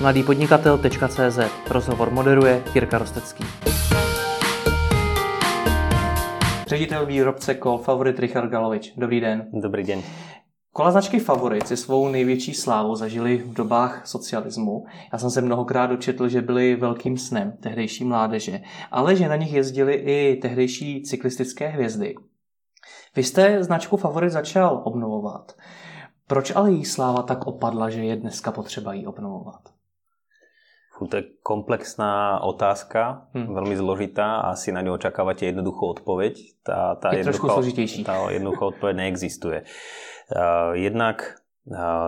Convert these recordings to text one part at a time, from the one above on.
mladýpodnikatel.cz Rozhovor moderuje Jirka Rostecký. Ředitel výrobce kol Favorit Richard Galovič. Dobrý den. Dobrý den. Kola značky Favorit si svou největší slávu zažili v dobách socialismu. Já jsem se mnohokrát dočetl, že byli velkým snem tehdejší mládeže, ale že na nich jezdili i tehdejší cyklistické hvězdy. Vy jste značku Favorit začal obnovovat. Proč ale jí sláva tak opadla, že je dneska potřeba jí obnovovat? To je komplexná otázka, hmm. veľmi zložitá a asi na ňu očakávate jednoduchú odpoveď. Tá, tá je trošku složitejší. Tá jednoduchá odpoveď neexistuje. Jednak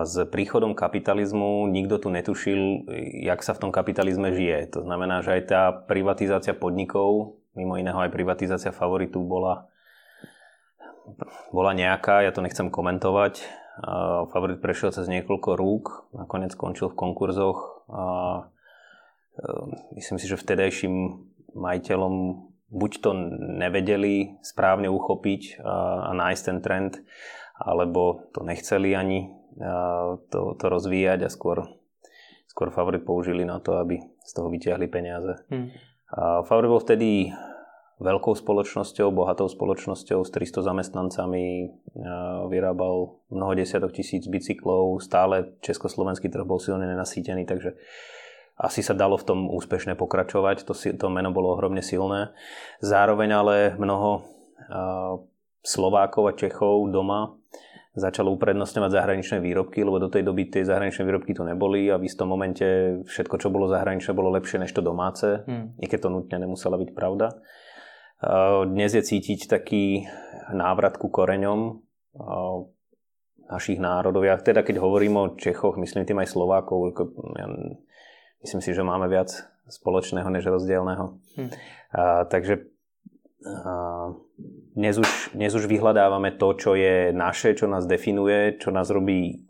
s príchodom kapitalizmu nikto tu netušil, jak sa v tom kapitalizme žije. To znamená, že aj tá privatizácia podnikov, mimo iného aj privatizácia favoritu bola, bola nejaká, ja to nechcem komentovať. Favorit prešiel cez niekoľko rúk, nakoniec skončil v konkurzoch. Myslím si, že vtedajším majiteľom buď to nevedeli správne uchopiť a, a nájsť ten trend, alebo to nechceli ani to, to rozvíjať a skôr, skôr favorit použili na to, aby z toho vyťahli peniaze. Hmm. A bol vtedy veľkou spoločnosťou, bohatou spoločnosťou s 300 zamestnancami, vyrábal mnoho desiatok tisíc bicyklov, stále československý trh bol silne nenasýtený, takže asi sa dalo v tom úspešne pokračovať, to, to meno bolo ohromne silné. Zároveň ale mnoho Slovákov a Čechov doma začalo uprednostňovať zahraničné výrobky, lebo do tej doby tie zahraničné výrobky tu neboli a v istom momente všetko, čo bolo zahraničné, bolo lepšie než to domáce, hmm. i keď to nutne nemusela byť pravda. Dnes je cítiť taký návrat ku koreňom našich národov. Ja teda keď hovorím o Čechoch, myslím tým aj Slovákov, ja myslím si, že máme viac spoločného než rozdielného. Hm. A, takže a, dnes, už, dnes už vyhľadávame to, čo je naše, čo nás definuje, čo nás robí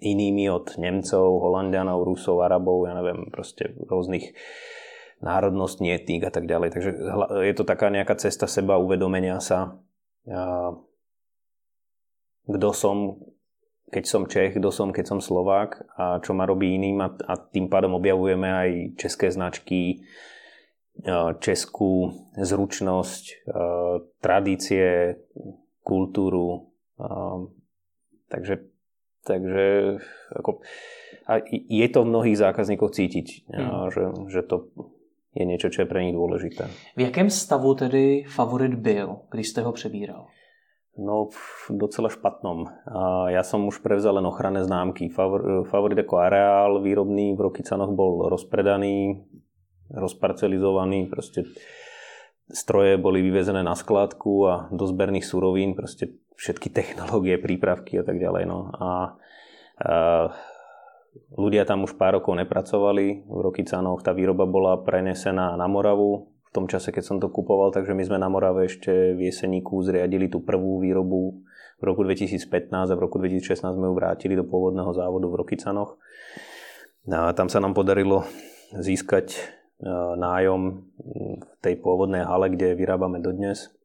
inými od Nemcov, Holandianov, Rusov, Arabov, ja neviem, proste rôznych národnostní, etník a tak ďalej. Takže je to taká nejaká cesta seba uvedomenia sa, kto som, keď som Čech, kto som, keď som Slovák a čo ma robí iným a, a tým pádom objavujeme aj české značky, českú zručnosť, tradície, kultúru. Takže, takže ako, a je to v mnohých zákazníkoch cítiť, hmm. že, že to je niečo, čo je pre nich dôležité. V jakém stavu tedy favorit byl, když ste ho přebíral? No v docela špatnom. Ja som už prevzal len ochranné známky. Favor, favorit ako areál výrobný v Rokycanoch bol rozpredaný, rozparcelizovaný, proste stroje boli vyvezené na skladku a do zberných surovín, proste všetky technológie, prípravky a tak ďalej. No. A, a ľudia tam už pár rokov nepracovali v Rokycanoch, tá výroba bola prenesená na Moravu, tom čase, keď som to kupoval, takže my sme na Morave ešte v Jeseníku zriadili tú prvú výrobu v roku 2015 a v roku 2016 sme ju vrátili do pôvodného závodu v Rokycanoch. A tam sa nám podarilo získať nájom v tej pôvodnej hale, kde vyrábame dodnes.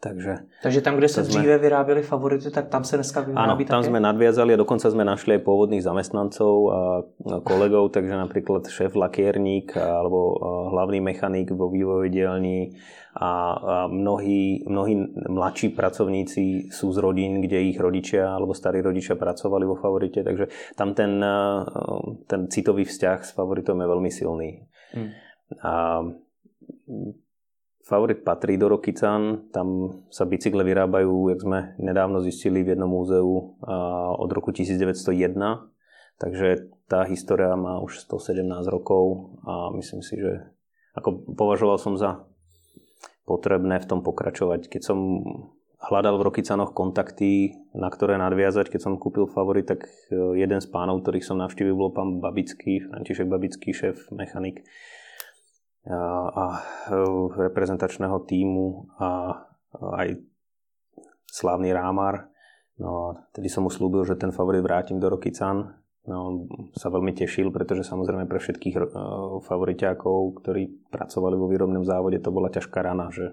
Takže, Takže tam, kde sa sme... dříve vyráběli favority, tak tam sa dneska vyrábí Áno, tam také? sme nadviazali a dokonca sme našli aj pôvodných zamestnancov a kolegov, takže napríklad šéf lakierník alebo hlavný mechanik vo vývojovej dielni a mnohí, mnohí mladší pracovníci sú z rodín, kde ich rodičia alebo starí rodičia pracovali vo favorite, takže tam ten, ten citový vzťah s favoritom je veľmi silný. Hmm. A Favorit patrí do Rokycan, tam sa bicykle vyrábajú, jak sme nedávno zistili v jednom múzeu od roku 1901, takže tá história má už 117 rokov a myslím si, že ako považoval som za potrebné v tom pokračovať. Keď som hľadal v Rokycanoch kontakty, na ktoré nadviazať, keď som kúpil favorit, tak e, jeden z pánov, ktorých som navštívil, bol pán Babický, František Babický, šéf, mechanik a reprezentačného týmu a aj slávny Rámar. No a tedy som mu slúbil, že ten favorit vrátim do Rokycan. No, on sa veľmi tešil, pretože samozrejme pre všetkých uh, favoriťákov, ktorí pracovali vo výrobnom závode, to bola ťažká rana, že,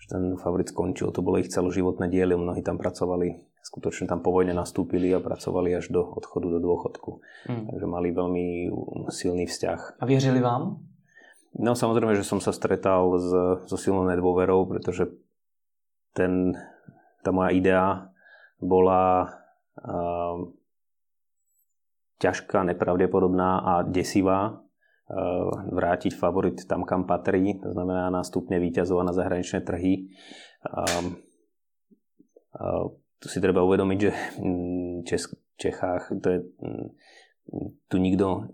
že ten favorit skončil. To bolo ich celoživotné diely, mnohí tam pracovali skutočne tam po vojne nastúpili a pracovali až do odchodu do dôchodku. Mm. Takže mali veľmi silný vzťah. A věřili vám? No samozrejme, že som sa stretal s, so silnou nedôverou, pretože ten, tá moja idea bola uh, ťažká, nepravdepodobná a desivá. Uh, vrátiť favorit tam, kam patrí, to znamená na stupne výťazov na zahraničné trhy. Um, uh, tu si treba uvedomiť, že v Čechách to je, tu nikto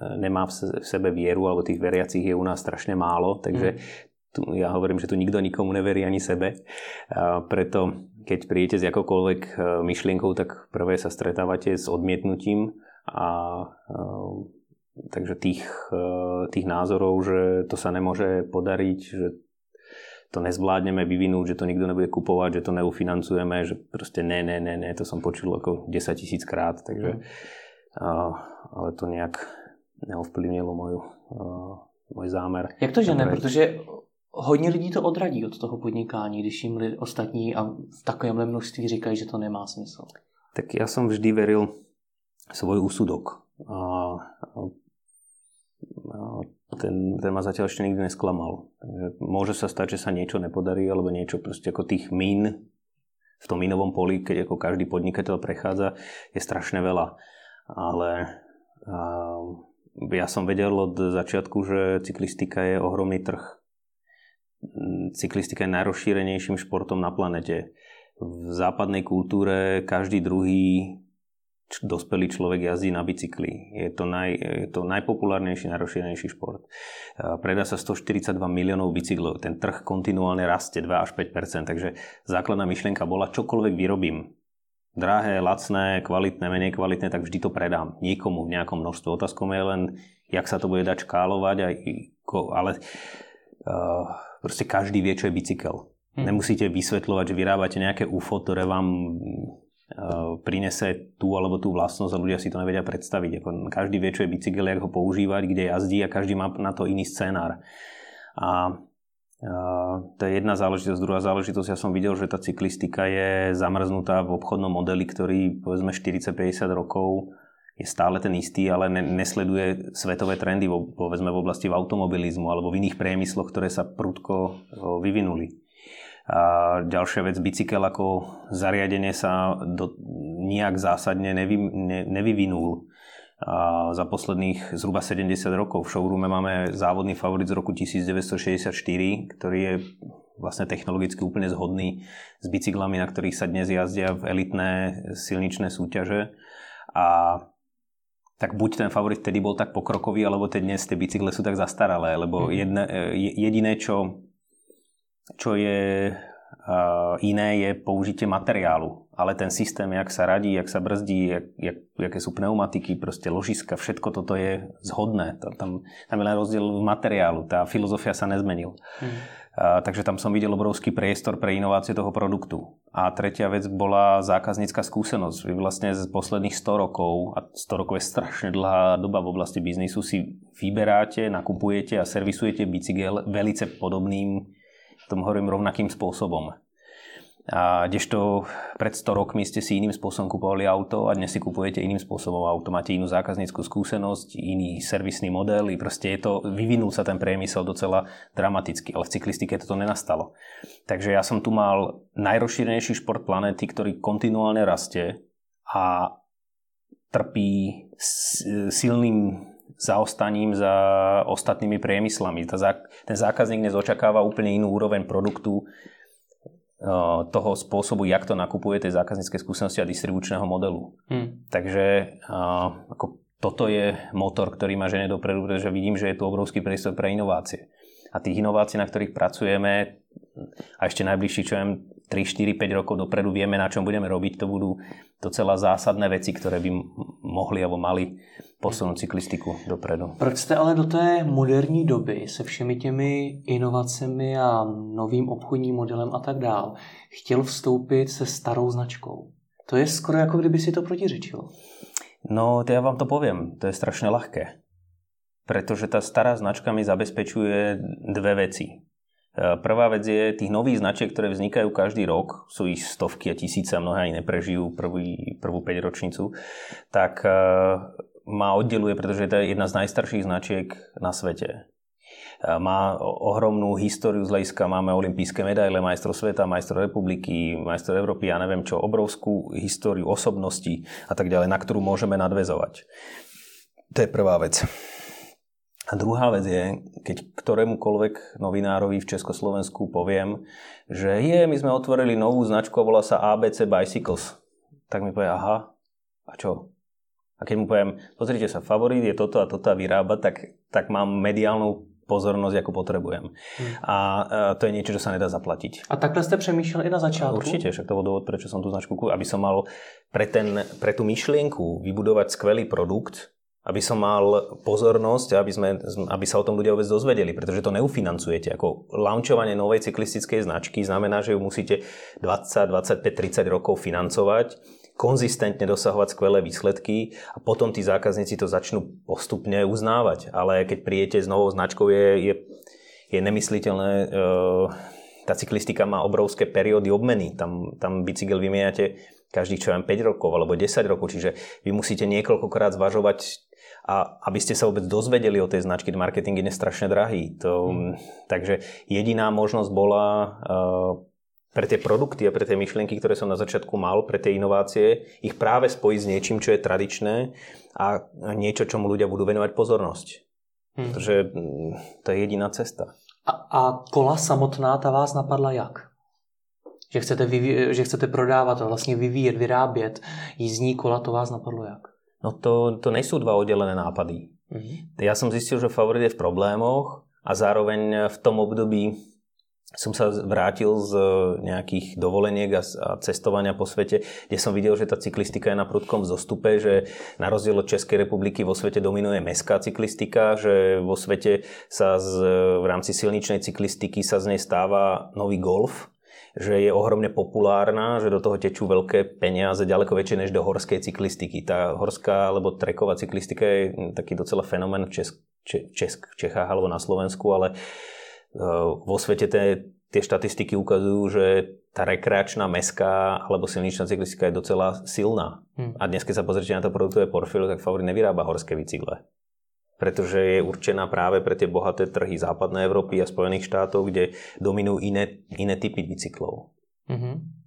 nemá v sebe vieru, alebo tých veriacich je u nás strašne málo, takže mm. tu, ja hovorím, že tu nikto nikomu neverí ani sebe. A preto keď príjete s akokoľvek e, myšlienkou, tak prvé sa stretávate s odmietnutím a e, takže tých, e, tých názorov, že to sa nemôže podariť, že to nezvládneme vyvinúť, že to nikto nebude kupovať, že to neufinancujeme, že proste ne, ne, ne, ne, to som počul ako 10 tisíc krát, takže mm. ale to nejak neovplyvnilo moju, môj zámer. Jak to, že ne? Protože hodně lidí to odradí od toho podnikání, když jim ostatní a v takovémhle množství říkají, že to nemá smysl. Tak ja som vždy veril svoj úsudok. A, a ten, ten ma zatiaľ ešte nikdy nesklamal. Môže sa stať, že sa niečo nepodarí, alebo niečo proste ako tých mín v tom minovom poli, keď ako každý podnikateľ prechádza, je strašne veľa. Ale a, ja som vedel od začiatku, že cyklistika je ohromný trh cyklistika je najrozšírenejším športom na planete. V západnej kultúre každý druhý dospelý človek jazdí na bicykli. Je to, naj, je to najpopulárnejší, najrozšírenejší šport. Predá sa 142 miliónov bicyklov. Ten trh kontinuálne rastie 2 až 5% takže základná myšlienka bola, čokoľvek vyrobím, drahé, lacné, kvalitné, menej kvalitné, tak vždy to predám niekomu v nejakom množstve. Otázkom je len, jak sa to bude dať škálovať, aj, ale uh, proste každý vie, čo je bicykel. Hmm. Nemusíte vysvetľovať, že vyrábate nejaké UFO, ktoré vám uh, prinese tú alebo tú vlastnosť a ľudia si to nevedia predstaviť. Ako každý vie, čo je bicykel, ako ho používať, kde jazdí a každý má na to iný scénár. A to je jedna záležitosť. Druhá záležitosť, ja som videl, že tá cyklistika je zamrznutá v obchodnom modeli, ktorý povedzme 40-50 rokov je stále ten istý, ale ne, nesleduje svetové trendy, povedzme v oblasti v automobilizmu alebo v iných priemysloch, ktoré sa prudko vyvinuli. A ďalšia vec, bicykel ako zariadenie sa do, nijak zásadne nevy, ne, nevyvinul. Za posledných zhruba 70 rokov v showroome máme závodný favorit z roku 1964, ktorý je vlastne technologicky úplne zhodný s bicyklami, na ktorých sa dnes jazdia v elitné silničné súťaže. A tak buď ten favorit vtedy bol tak pokrokový, alebo teď dnes tie bicykle sú tak zastaralé, lebo mhm. jedne, jediné, čo, čo je uh, iné, je použitie materiálu. Ale ten systém, jak sa radí, jak sa brzdí, jak, jak, jaké sú pneumatiky, proste ložiska, všetko toto je zhodné. Tam, tam je len rozdiel v materiálu, tá filozofia sa nezmenil. Hmm. Takže tam som videl obrovský priestor pre inovácie toho produktu. A tretia vec bola zákaznícka skúsenosť. Vy vlastne z posledných 100 rokov, a 100 rokov je strašne dlhá doba v oblasti biznisu, si vyberáte, nakupujete a servisujete bicykel velice podobným, tomu hovorím rovnakým spôsobom. A kdežto pred 100 rokmi ste si iným spôsobom kupovali auto a dnes si kupujete iným spôsobom auto. Máte inú zákazníckú skúsenosť, iný servisný model i proste je to, vyvinul sa ten priemysel docela dramaticky, ale v cyklistike toto nenastalo. Takže ja som tu mal najrozšírenejší šport planéty, ktorý kontinuálne rastie a trpí silným zaostaním za ostatnými priemyslami. Ten zákazník dnes očakáva úplne inú úroveň produktu, toho spôsobu, jak to nakupuje, tej zákazníckej skúsenosti a distribučného modelu. Hmm. Takže eh, ako toto je motor, ktorý ma žene dopredu, pretože vidím, že je tu obrovský priestor pre inovácie. A tých inovácií, na ktorých pracujeme, a ešte najbližší, čo viem, 3, 4, 5 rokov dopredu vieme, na čom budeme robiť, to budú docela zásadné veci, ktoré by mohli alebo mali posunout cyklistiku dopredu. Proč jste ale do té moderní doby se všemi těmi inovacemi a novým obchodním modelem a tak dál chtěl vstoupit se starou značkou? To je skoro jako kdyby si to protiřečilo. No, to ja vám to poviem. To je strašne ľahké. Pretože tá stará značka mi zabezpečuje dve veci. Prvá vec je, tých nových značiek, ktoré vznikajú každý rok, sú ich stovky a tisíce mnohé ani neprežijú prvý, prvú 5 ročnicu, tak ma oddeluje, pretože to je jedna z najstarších značiek na svete. Má ohromnú históriu z hľadiska, máme olympijské medaile, majstrov sveta, majstrov republiky, majstrov Európy, ja neviem čo, obrovskú históriu osobností a tak ďalej, na ktorú môžeme nadvezovať. To je prvá vec. A druhá vec je, keď ktorémukoľvek novinárovi v Československu poviem, že je, my sme otvorili novú značku a volá sa ABC Bicycles, tak mi povie, aha, a čo? A keď mu poviem, pozrite sa, favorit je toto a toto a vyrába, tak, tak mám mediálnu pozornosť, ako potrebujem. Hmm. A to je niečo, čo sa nedá zaplatiť. A takhle ste přemýšleli i na začiatku? Určite, však to bol dôvod, prečo som tú značku kúpil, aby som mal pre, ten, pre tú myšlienku vybudovať skvelý produkt, aby som mal pozornosť, aby, sme, aby sa o tom ľudia vôbec dozvedeli, pretože to neufinancujete. Ako launchovanie novej cyklistickej značky znamená, že ju musíte 20, 25, 30 rokov financovať konzistentne dosahovať skvelé výsledky a potom tí zákazníci to začnú postupne uznávať. Ale keď prijete s novou značkou, je, je, je nemysliteľné. E, tá cyklistika má obrovské periódy obmeny. Tam, tam bicykel vymieniate každých čo 5 rokov alebo 10 rokov, čiže vy musíte niekoľkokrát zvažovať a aby ste sa vôbec dozvedeli o tej značke, marketing je strašne drahý. To, mm. Takže jediná možnosť bola uh, pre tie produkty a pre tie myšlienky, ktoré som na začiatku mal, pre tie inovácie, ich práve spojiť s niečím, čo je tradičné a niečo, čomu ľudia budú venovať pozornosť. Hmm. Protože mm, to je jediná cesta. A, a kola samotná, ta vás napadla jak? Že chcete, vyví- že chcete prodávat, vlastně vyvíjet, vyrábět jízdní kola, to vás napadlo jak? No to, to nejsou dva oddelené nápady. Mm-hmm. Ja som zistil, že favorit je v problémoch a zároveň v tom období som sa vrátil z e, nejakých dovoleniek a, cestovania po svete, kde som videl, že tá cyklistika je na prudkom zostupe, že na rozdiel od Českej republiky vo svete dominuje mestská cyklistika, že vo svete sa z, v rámci silničnej cyklistiky sa z nej stáva nový golf, že je ohromne populárna, že do toho tečú veľké peniaze, ďaleko väčšie než do horskej cyklistiky. Tá horská alebo treková cyklistika je taký docela fenomén v Česk, Česk, Čechách alebo na Slovensku, ale vo svete tie, tie štatistiky ukazujú, že tá rekreačná mestská alebo silničná cyklistika je docela silná. Hmm. A dnes, keď sa pozrite na to produktové portfólio, tak Favorit nevyrába horské bicykle. Pretože je určená práve pre tie bohaté trhy západnej Európy a Spojených štátov, kde dominujú iné, iné typy bicyklov. Mm-hmm.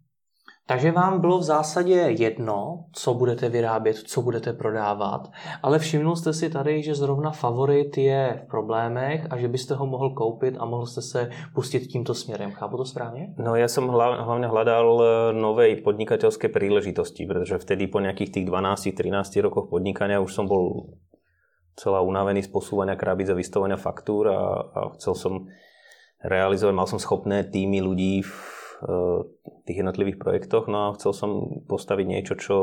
Takže vám bylo v zásadě jedno, co budete vyrábět, co budete prodávat, ale všimnul jste si tady, že zrovna favorit je v problémech a že byste ho mohl koupit a mohl jste se pustit tímto směrem. Chápu to správně? No ja som hlavne hľadal e, novej podnikateľské príležitosti, pretože vtedy po nejakých tých 12-13 rokoch podnikania už som bol celá unavený z posúvania krabíc a vystavovania faktúr a, a chcel som realizovať, mal som schopné týmy ľudí tých jednotlivých projektoch, no a chcel som postaviť niečo, čo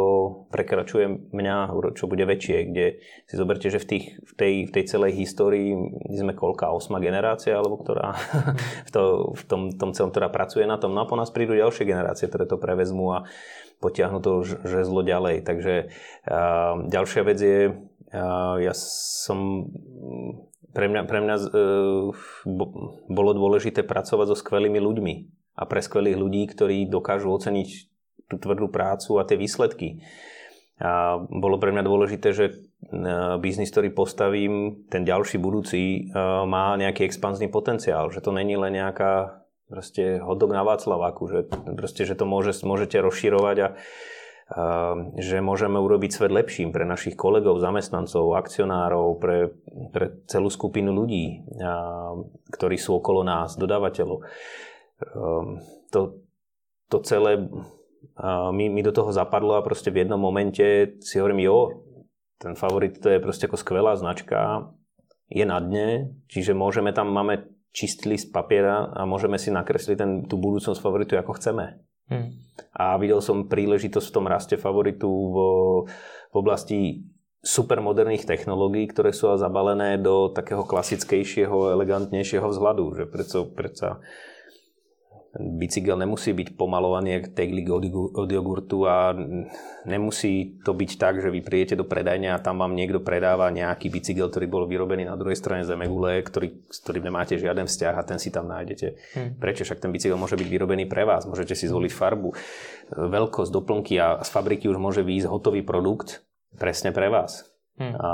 prekračuje mňa, čo bude väčšie, kde si zoberte, že v, tých, v, tej, v tej celej histórii sme koľká, osma generácia, alebo ktorá v, to, v tom, tom celom, ktorá pracuje na tom, no a po nás prídu ďalšie generácie, ktoré to prevezmú a potiahnu to žezlo ďalej. Takže a, ďalšia vec je, a, ja som pre mňa, pre mňa e, bolo dôležité pracovať so skvelými ľuďmi a pre skvelých ľudí, ktorí dokážu oceniť tú tvrdú prácu a tie výsledky. A bolo pre mňa dôležité, že e, biznis, ktorý postavím, ten ďalší budúci, e, má nejaký expanzný potenciál, že to není len nejaká proste hodok na Václaváku, že, proste, že to môže, môžete rozširovať a, a že môžeme urobiť svet lepším pre našich kolegov, zamestnancov, akcionárov, pre, pre celú skupinu ľudí, a, ktorí sú okolo nás, dodávateľov. Ehm, to, to celé mi, mi do toho zapadlo a proste v jednom momente si hovorím, jo, ten favorit to je proste ako skvelá značka, je na dne, čiže môžeme tam, máme čistý list papiera a môžeme si nakresliť ten, tú budúcnosť favoritu ako chceme. Hmm. A videl som príležitosť v tom raste favoritu v, v oblasti supermoderných technológií, ktoré sú zabalené do takého klasickejšieho, elegantnejšieho vzhľadu. Že predsa, predsa bicykel nemusí byť pomalovaný jak teglik od jogurtu a nemusí to byť tak, že vy prijete do predajne a tam vám niekto predáva nejaký bicykel, ktorý bol vyrobený na druhej strane zemegule, ktorý, s ktorým nemáte žiaden vzťah a ten si tam nájdete. Hmm. Prečo však ten bicykel môže byť vyrobený pre vás? Môžete si zvoliť farbu, veľkosť, doplnky a z fabriky už môže výjsť hotový produkt presne pre vás. Hmm. A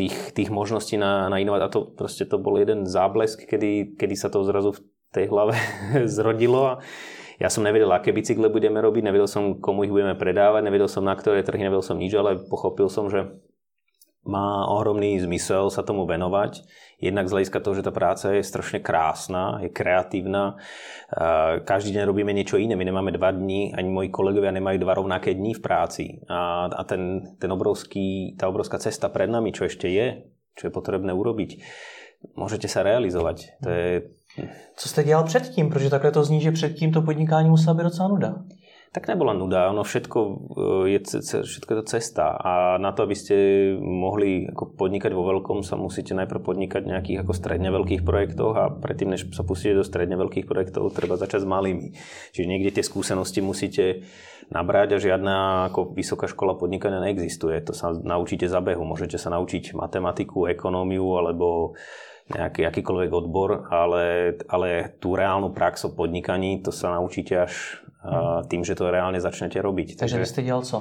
tých, tých možností na, na inováciu, a to proste to bol jeden záblesk, kedy, kedy sa to zrazu v tej hlave zrodilo a ja som nevedel, aké bicykle budeme robiť, nevedel som, komu ich budeme predávať, nevedel som, na ktoré trhy, nevedel som nič, ale pochopil som, že má ohromný zmysel sa tomu venovať. Jednak z hľadiska toho, že tá práca je strašne krásna, je kreatívna. Každý deň robíme niečo iné. My nemáme dva dní, ani moji kolegovia nemajú dva rovnaké dní v práci. A, a ten, ten obrovský, tá obrovská cesta pred nami, čo ešte je, čo je potrebné urobiť, môžete sa realizovať. To je, co jste dělal předtím? Protože takhle to zní, že předtím to podnikání musela být docela nuda. Tak nebola nuda, ono všetko e, je, všetko je to cesta a na to, aby ste mohli ako podnikať vo veľkom, sa musíte najprv podnikať v nejakých ako stredne veľkých projektoch a predtým, než sa pustíte do stredne veľkých projektov, treba začať s malými. Čiže niekde tie skúsenosti musíte nabrať a žiadna ako vysoká škola podnikania neexistuje. To sa naučíte za behu. Môžete sa naučiť matematiku, ekonómiu alebo nejaký akýkoľvek odbor, ale, ale tú reálnu prax o podnikaní, to sa naučíte až hmm. tým, že to reálne začnete robiť. Takže, Takže vy ste dělal co?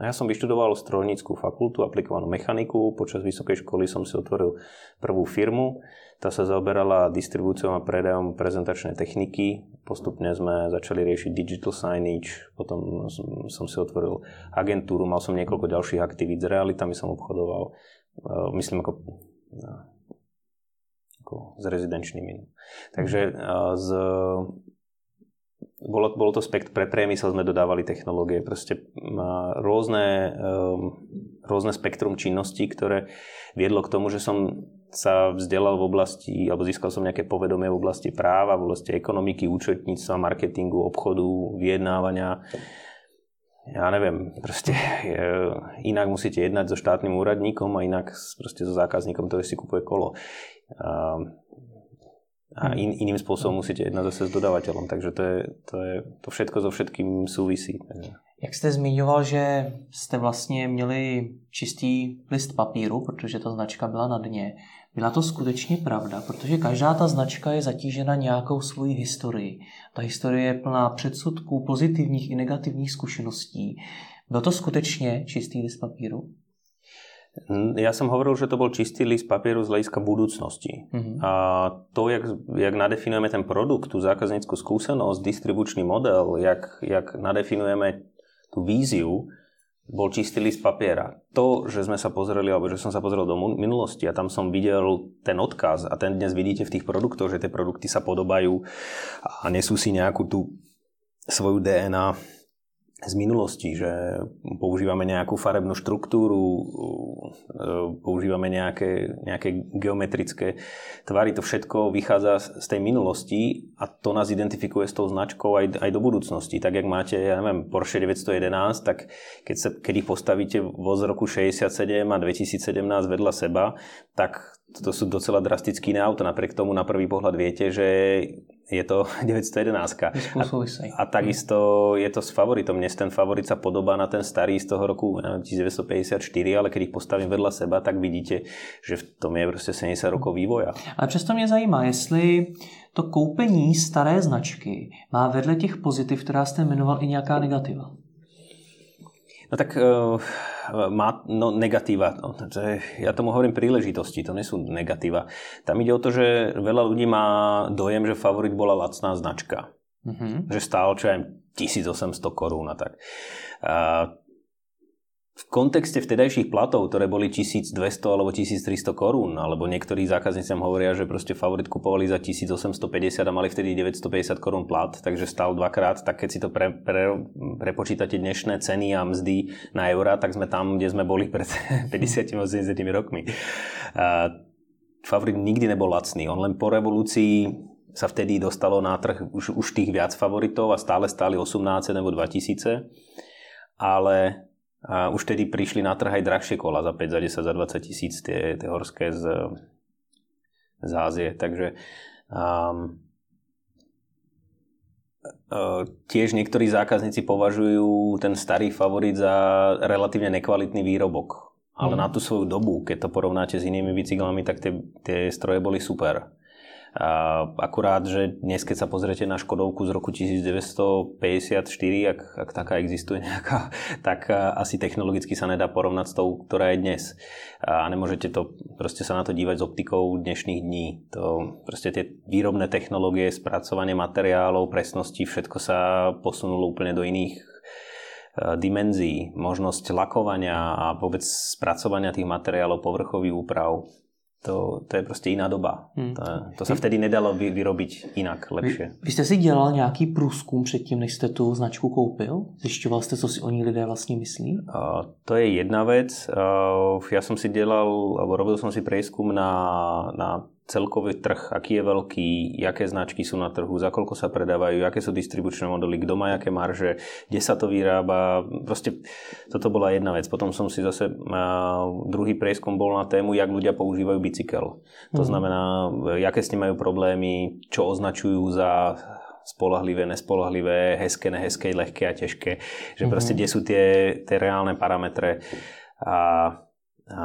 Ja som vyštudoval strojníckú fakultu, aplikovanú mechaniku. Počas vysokej školy som si otvoril prvú firmu. Tá sa zaoberala distribúciou a predajom prezentačnej techniky. Postupne sme začali riešiť digital signage, potom som si otvoril agentúru, mal som niekoľko ďalších aktivít, s realitami som obchodoval. Myslím ako ako s rezidenčnými. Takže z, bolo, bolo to spekt pre priemysel, sme dodávali technológie, proste rôzne, rôzne spektrum činností, ktoré viedlo k tomu, že som sa vzdelal v oblasti, alebo získal som nejaké povedomie v oblasti práva, v oblasti ekonomiky, účetníctva, marketingu, obchodu, vyjednávania ja neviem, proste inak musíte jednať so štátnym úradníkom a inak proste so zákazníkom, ktorý si kupuje kolo. A, a hmm. in, iným spôsobom musíte jednať zase s dodávateľom, takže to, je, to, je, to všetko so všetkým súvisí. Jak jste zmiňoval, že jste vlastně měli čistý list papíru, protože ta značka byla na dně. Byla to skutečně pravda, protože každá ta značka je zatížena nějakou svojí historii. Ta historie je plná předsudků, pozitivních i negativních zkušeností. Byl to skutečně čistý list papíru? Ja som hovoril, že to bol čistý list papieru z hľadiska budúcnosti. Mm-hmm. A to, jak, jak nadefinujeme ten produkt, tú zákazníckú skúsenosť, distribučný model, jak, jak nadefinujeme tú víziu, bol čistý list papiera. To, že sme sa pozreli, alebo že som sa pozrel do minulosti a tam som videl ten odkaz a ten dnes vidíte v tých produktoch, že tie produkty sa podobajú a nesú si nejakú tú svoju DNA z minulosti, že používame nejakú farebnú štruktúru, e, používame nejaké, nejaké geometrické tvary, to všetko vychádza z tej minulosti a to nás identifikuje s tou značkou aj, aj do budúcnosti. Tak jak máte, ja neviem, Porsche 911, tak keď, sa, keď ich postavíte voz roku 67 a 2017 vedľa seba, tak to sú docela drastické iné auto. Napriek tomu na prvý pohľad viete, že je to 911. A, a takisto je to s favoritom. Dnes ten favorit sa podobá na ten starý z toho roku 1954, ale keď ich postavím vedľa seba, tak vidíte, že v tom je proste 70 rokov vývoja. Ale přesto mě zajímá, jestli to koupení staré značky má vedle těch pozitiv, která jste jmenoval, i nějaká negativa. No tak uh, má no, negatíva. No, je, ja tomu hovorím príležitosti, to nie sú negatíva. Tam ide o to, že veľa ľudí má dojem, že favorit bola lacná značka. Mm-hmm. Že stál, čo aj 1800 korún a tak. Uh, v kontexte vtedajších platov, ktoré boli 1200 alebo 1300 korún, alebo niektorí zákazníci hovoria, že proste favorit kupovali za 1850 a mali vtedy 950 korún plat, takže stal dvakrát, tak keď si to pre, pre, prepočítate dnešné ceny a mzdy na eurá, tak sme tam, kde sme boli pred 50-80 rokmi. A favorit nikdy nebol lacný, on len po revolúcii sa vtedy dostalo na trh už, už tých viac favoritov a stále stáli 18 nebo 2000, ale a už tedy prišli na trh aj drahšie kola za 5, za 10, za 20 tisíc tie, tie horské z, z Ázie. Takže um, tiež niektorí zákazníci považujú ten starý favorit za relatívne nekvalitný výrobok. Ale mm. na tú svoju dobu, keď to porovnáte s inými bicyklami, tak tie, tie stroje boli super. Akurát, že dnes, keď sa pozriete na Škodovku z roku 1954, ak, ak taká existuje nejaká, tak asi technologicky sa nedá porovnať s tou, ktorá je dnes. A nemôžete to, proste sa na to dívať s optikou dnešných dní. To, proste tie výrobné technológie, spracovanie materiálov, presnosti, všetko sa posunulo úplne do iných dimenzií, možnosť lakovania a vôbec spracovania tých materiálov, povrchových úprav to, to je prostě jiná doba. Hmm. To, to se vtedy nedalo vy, vyrobiť inak, lepšie. Vy, vy jste si dělal nějaký průzkum předtím, než jste tu značku koupil? Zjišťoval jste, co si o ní lidé vlastně myslí? Uh, to je jedna vec. Uh, ja som si delal, alebo robil som si prieskum na, na celkový trh, aký je veľký, aké značky sú na trhu, za koľko sa predávajú, aké sú distribučné modely, kto má aké marže, kde sa to vyrába. Proste toto bola jedna vec. Potom som si zase, druhý prieskum bol na tému, jak ľudia používajú bicykel. To mhm. znamená, aké s ním majú problémy, čo označujú za spolahlivé, nespolahlivé, hezké, nehezké, lehké a ťažké. Že mm-hmm. proste, kde sú tie, tie reálne parametre. A, a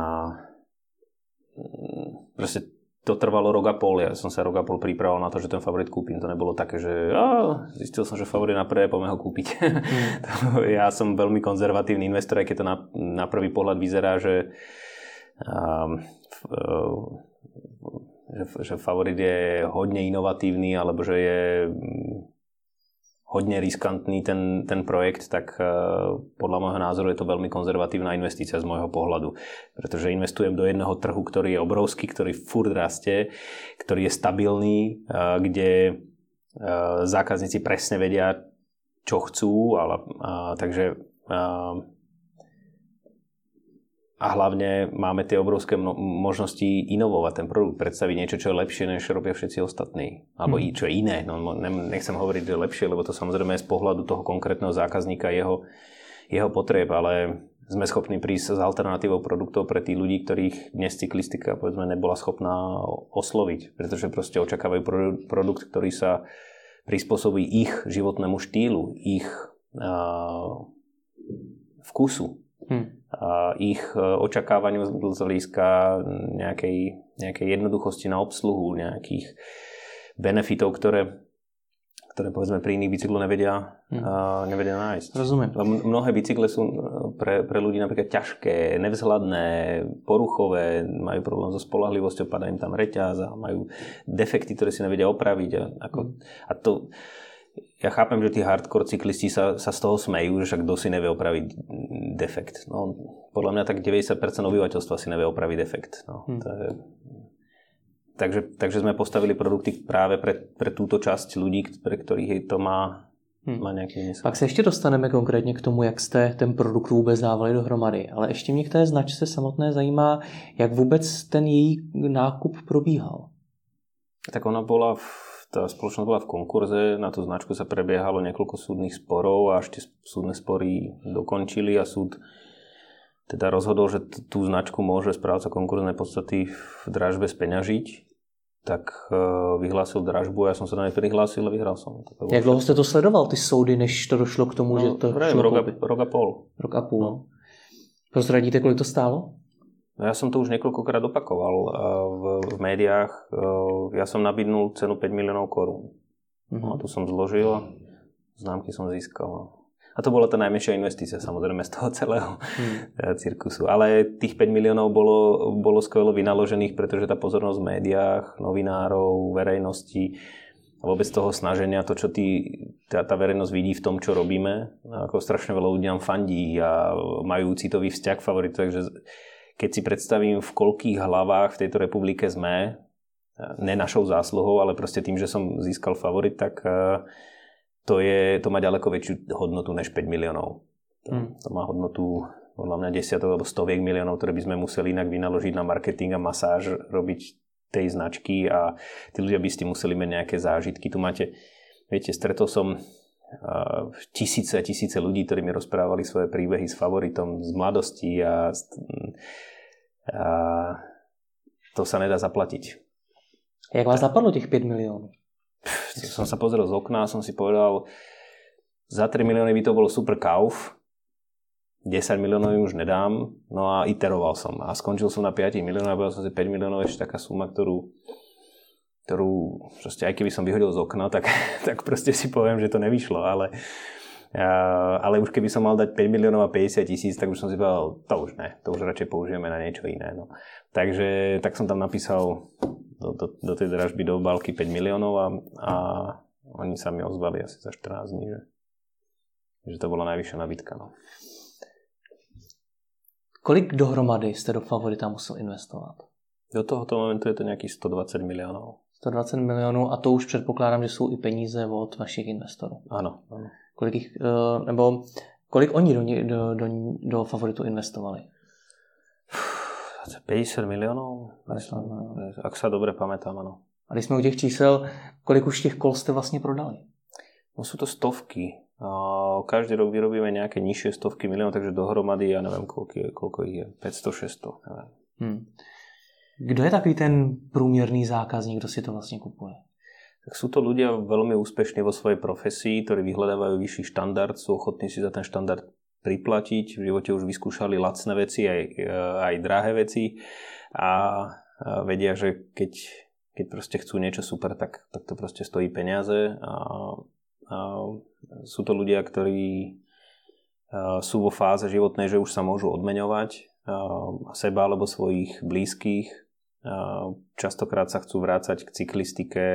proste to trvalo rok a pol. Ja som sa rok a pol pripravoval na to, že ten favorit kúpim. To nebolo také, že á, zistil som, že favorit na prvé, poďme ho kúpiť. Mm. ja som veľmi konzervatívny investor, aj keď to na, na prvý pohľad vyzerá, že, um, že, že favorit je hodne inovatívny, alebo že je hodne riskantný ten, ten projekt, tak eh, podľa môjho názoru je to veľmi konzervatívna investícia z môjho pohľadu. Pretože investujem do jedného trhu, ktorý je obrovský, ktorý furt rastie, ktorý je stabilný, eh, kde eh, zákazníci presne vedia, čo chcú, ale, takže a hlavne máme tie obrovské možnosti inovovať ten produkt, predstaviť niečo, čo je lepšie, než robia všetci ostatní. Alebo hmm. čo je iné. No, nechcem hovoriť, že lepšie, lebo to samozrejme je z pohľadu toho konkrétneho zákazníka jeho, jeho potreb, ale sme schopní prísť s alternatívou produktov pre tých ľudí, ktorých dnes cyklistika povedzme nebola schopná osloviť, pretože proste očakávajú produkt, ktorý sa prispôsobí ich životnému štýlu, ich uh, vkusu. Hmm ich e, očakávaniu z hľadiska nejakej, nejakej jednoduchosti na obsluhu, nejakých benefitov, ktoré, ktoré povedzme pri iných bicykloch nevedia, hmm. nevedia nájsť. Rozumiem. Mnohé bicykle sú pre, pre ľudí napríklad ťažké, nevzhľadné, poruchové, majú problém so spolahlivosťou, padá im tam reťaz a majú defekty, ktoré si nevedia opraviť. A, ako, hmm. a to, ja chápem, že tí hardcore cyklisti sa, sa z toho smejú, že však kto si nevie opraviť defekt. No, podľa mňa tak 90% obyvateľstva si nevie opraviť defekt. No, hmm. to je... takže, takže sme postavili produkty práve pre, pre túto časť ľudí, pre ktorých to má, hmm. má nejaký zmysel. Pak se ještě dostaneme konkrétně k tomu, jak jste ten produkt vůbec dávali dohromady. Ale ještě mě k té značce samotné zajímá, jak vůbec ten její nákup probíhal. Tak ona bola v tá spoločnosť bola v konkurze, na tú značku sa prebiehalo niekoľko súdnych sporov a tie súdne spory dokončili a súd teda rozhodol, že tú značku môže správca konkurznej podstaty v dražbe speňažiť, tak e, vyhlásil dražbu a ja som sa na nej prihlásil a vyhral som. Jak dlouho ste to sledoval, ty soudy, než to došlo k tomu, no, že to šlo rok, a, rok a pol. Rok a půl. No. Prozradíte, kolik to stálo? No ja som to už niekoľkokrát opakoval v, v médiách. Ja som nabídnul cenu 5 miliónov korún. Uh-huh. No, tu som zložil, známky som získal. A to bola tá najmenšia investícia samozrejme z toho celého hmm. cirkusu. Ale tých 5 miliónov bolo, bolo skvelo vynaložených, pretože tá pozornosť v médiách, novinárov, verejnosti a vôbec toho snaženia, to, čo tí, tá, tá verejnosť vidí v tom, čo robíme, ako strašne veľa ľuďom fandí a majú citový vzťah favorit, takže keď si predstavím, v koľkých hlavách v tejto republike sme, ne našou zásluhou, ale proste tým, že som získal favorit, tak e, to, je, to má ďaleko väčšiu hodnotu než 5 miliónov. To, hmm. to má hodnotu podľa mňa desiatok alebo stoviek miliónov, ktoré by sme museli inak vynaložiť na marketing a masáž, robiť tej značky a tí ľudia by ste museli mať nejaké zážitky. Tu máte, viete, stretol som tisíce a tisíce ľudí, ktorí mi rozprávali svoje príbehy s favoritom z mladosti a, a to sa nedá zaplatiť. Jak vás napadlo těch 5 milionů? som sa pozrel z okna a som si povedal, za 3 milióny by to bol super kauf, 10 miliónov už nedám, no a iteroval som a skončil som na 5 miliónov a som si 5 miliónov ešte taká suma, ktorú, ktorú proste aj keby som vyhodil z okna, tak, tak proste si poviem, že to nevyšlo, ale, ale už keby som mal dať 5 miliónov a 50 tisíc, tak už som si povedal, to už ne, to už radšej použijeme na niečo iné. No. Takže tak som tam napísal do, do, do tej dražby do balky 5 miliónov a, a oni sa mi ozvali asi za 14 dní, že, že to bola najvyššia nabídka. No. Kolik dohromady jste do favorita musel investovat? Do tohoto momentu je to nějakých 120 milionů. 120 milionů a to už předpokládám, že jsou i peníze od vašich investorů. Ano. ano. Kolik, jich, eh, nebo kolik oni do, do, do, do favoritu investovali? 50 milionů, 50 milionů. ak sa dobre pamätám, ano. A když jsme u těch čísel, kolik už těch kol jste vlastně prodali? No sú to stovky. Každý rok vyrobíme nejaké nižšie stovky miliónov, takže dohromady ja neviem, koľko, je, koľko ich je. 500, 600, neviem. Hmm. Kdo je takový ten průměrný zákazník, kdo si to vlastne kupuje? Tak sú to ľudia veľmi úspešní vo svojej profesii, ktorí vyhľadávajú vyšší štandard, sú ochotní si za ten štandard priplatiť. V živote už vyskúšali lacné veci, aj, aj drahé veci a vedia, že keď, keď proste chcú niečo super, tak, tak to proste stojí peniaze a sú to ľudia, ktorí sú vo fáze životnej, že už sa môžu odmeňovať seba alebo svojich blízkych. Častokrát sa chcú vrácať k cyklistike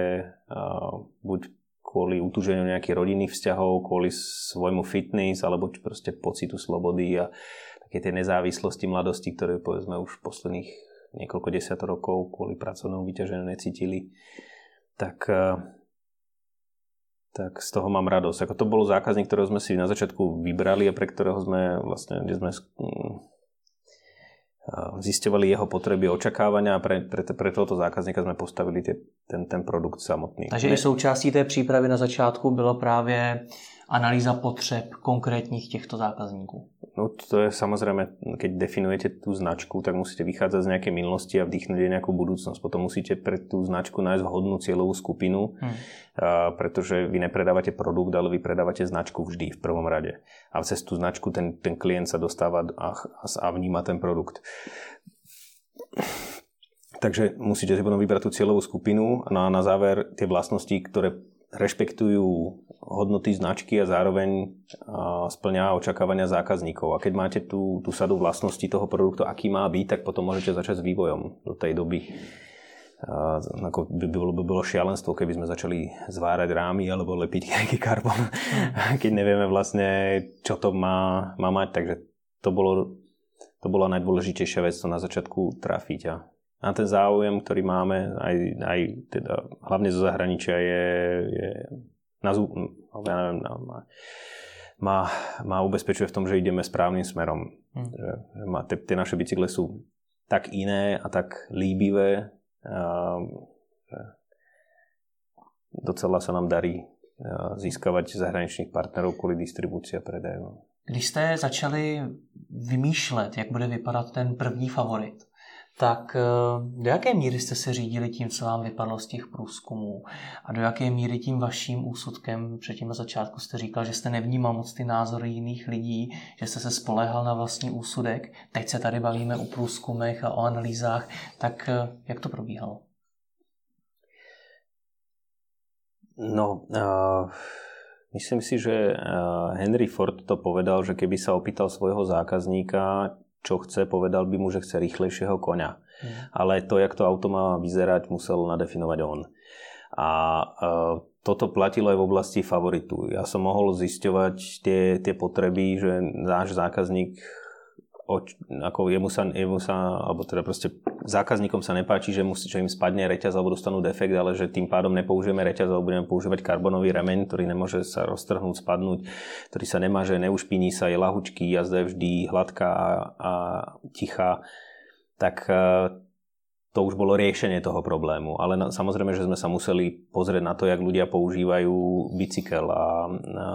buď kvôli utúženiu nejakých rodinných vzťahov, kvôli svojmu fitness alebo proste pocitu slobody a také tie nezávislosti mladosti, ktoré povedzme už posledných niekoľko desiatok rokov kvôli pracovnému vyťaženiu necítili. Tak tak z toho mám radosť. Ako to bol zákazník, ktorého sme si na začiatku vybrali a pre ktorého sme vlastne, kde sme zistovali jeho potreby, očakávania a pre, pre, pre tohoto zákazníka sme postavili tie, ten, ten produkt samotný. Takže ne... součástí té přípravy na začátku bylo právě analýza potřeb konkrétních těchto zákazníků. No to je samozrejme, keď definujete tú značku, tak musíte vychádzať z nejakej minulosti a vdýchnuť jej nejakú budúcnosť. Potom musíte pre tú značku nájsť vhodnú cieľovú skupinu, hmm. a, pretože vy nepredávate produkt, ale vy predávate značku vždy v prvom rade. A cez tú značku ten, ten klient sa dostáva a, a vníma ten produkt. Takže musíte si potom vybrať tú cieľovú skupinu a na záver tie vlastnosti, ktoré rešpektujú hodnoty značky a zároveň splňa očakávania zákazníkov. A keď máte tú, tú sadu vlastností toho produktu, aký má byť, tak potom môžete začať s vývojom do tej doby. A, ako by bolo, by bolo šialenstvo, keby sme začali zvárať rámy alebo lepiť nejaký karbon, keď nevieme vlastne, čo to má, má mať. Takže to, bolo, to bola najdôležitejšia vec, to na začiatku trafiť. A a ten záujem, ktorý máme, aj, aj teda, hlavne zo zahraničia, je, je na, ja neviem, má, má, má ubezpečuje v tom, že ideme správnym smerom. Hmm. Že, že má, tie, tie naše bicykle sú tak iné a tak líbivé, a, že docela sa nám darí získavať zahraničných partnerov kvôli distribúcii a predaju. Když jste začali vymýšlet, jak bude vypadat ten první favorit, tak eh, do jaké míry jste se řídili tím, co vám vypadlo z těch průzkumů a do jaké míry tím vaším úsudkem předtím na začátku jste říkal, že jste nevnímal moc ty názory jiných lidí, že jste se spolehal na vlastní úsudek. Teď se tady bavíme o průzkumech a o analýzách, tak eh, jak to probíhalo? No, uh, myslím si, že Henry Ford to povedal, že keby sa opýtal svojho zákazníka, čo chce, povedal by mu, že chce rýchlejšieho koňa. Mm. Ale to, jak to auto má vyzerať, musel nadefinovať on. A uh, toto platilo aj v oblasti favoritu. Ja som mohol zisťovať tie, tie potreby, že náš zákazník ako jemu sa, jemu sa, alebo teda proste zákazníkom sa nepáči, že, musí, že im spadne reťaz alebo dostanú defekt, ale že tým pádom nepoužijeme reťaz alebo budeme používať karbonový remeň, ktorý nemôže sa roztrhnúť, spadnúť, ktorý sa nemáže, neušpiní sa, je lahučký, jazda je vždy hladká a, a tichá, tak e, to už bolo riešenie toho problému. Ale na, samozrejme, že sme sa museli pozrieť na to, jak ľudia používajú bicykel a, a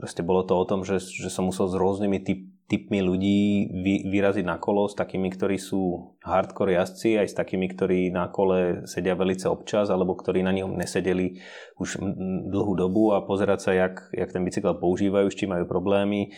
Proste bolo to o tom, že, že som musel s rôznymi typ, typmi ľudí vy, vyraziť na kolo s takými, ktorí sú hardcore jazdci, aj s takými, ktorí na kole sedia velice občas, alebo ktorí na ňom nesedeli už dlhú dobu a pozerať sa, jak, jak ten bicykel používajú, s čím majú problémy.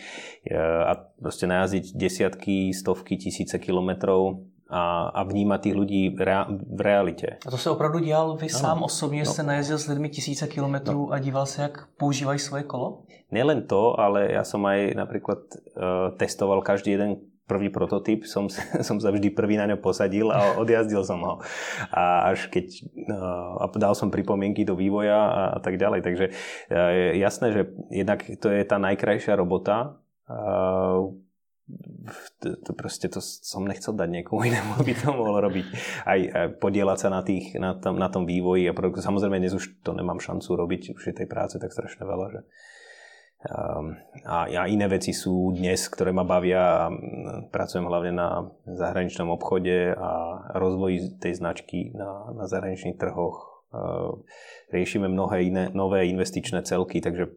A proste najazdiť desiatky, stovky, tisíce kilometrov a, a vnímat tých ľudí rea, v realite. A to se opravdu dělal vy no. sám osobně, no. jste najezdil s lidmi tisíce kilometrů no. a díval se, jak používají svoje kolo? Nielen to, ale ja som aj napríklad uh, testoval každý jeden prvý prototyp, som, som sa vždy prvý na ňo posadil a odjazdil som ho. A až keď uh, dal som pripomienky do vývoja a, a tak ďalej. Takže je jasné, že jednak to je tá najkrajšia robota, to, to proste to som nechcel dať niekomu inému, aby to mohol robiť. Aj, aj podielať sa na, tých, na, tom, na tom vývoji. A samozrejme dnes už to nemám šancu robiť, už je tej práce tak strašne veľa, že um, a, a iné veci sú dnes, ktoré ma bavia. Pracujem hlavne na zahraničnom obchode a rozvoji tej značky na, na zahraničných trhoch. Uh, riešime mnohé iné nové investičné celky, takže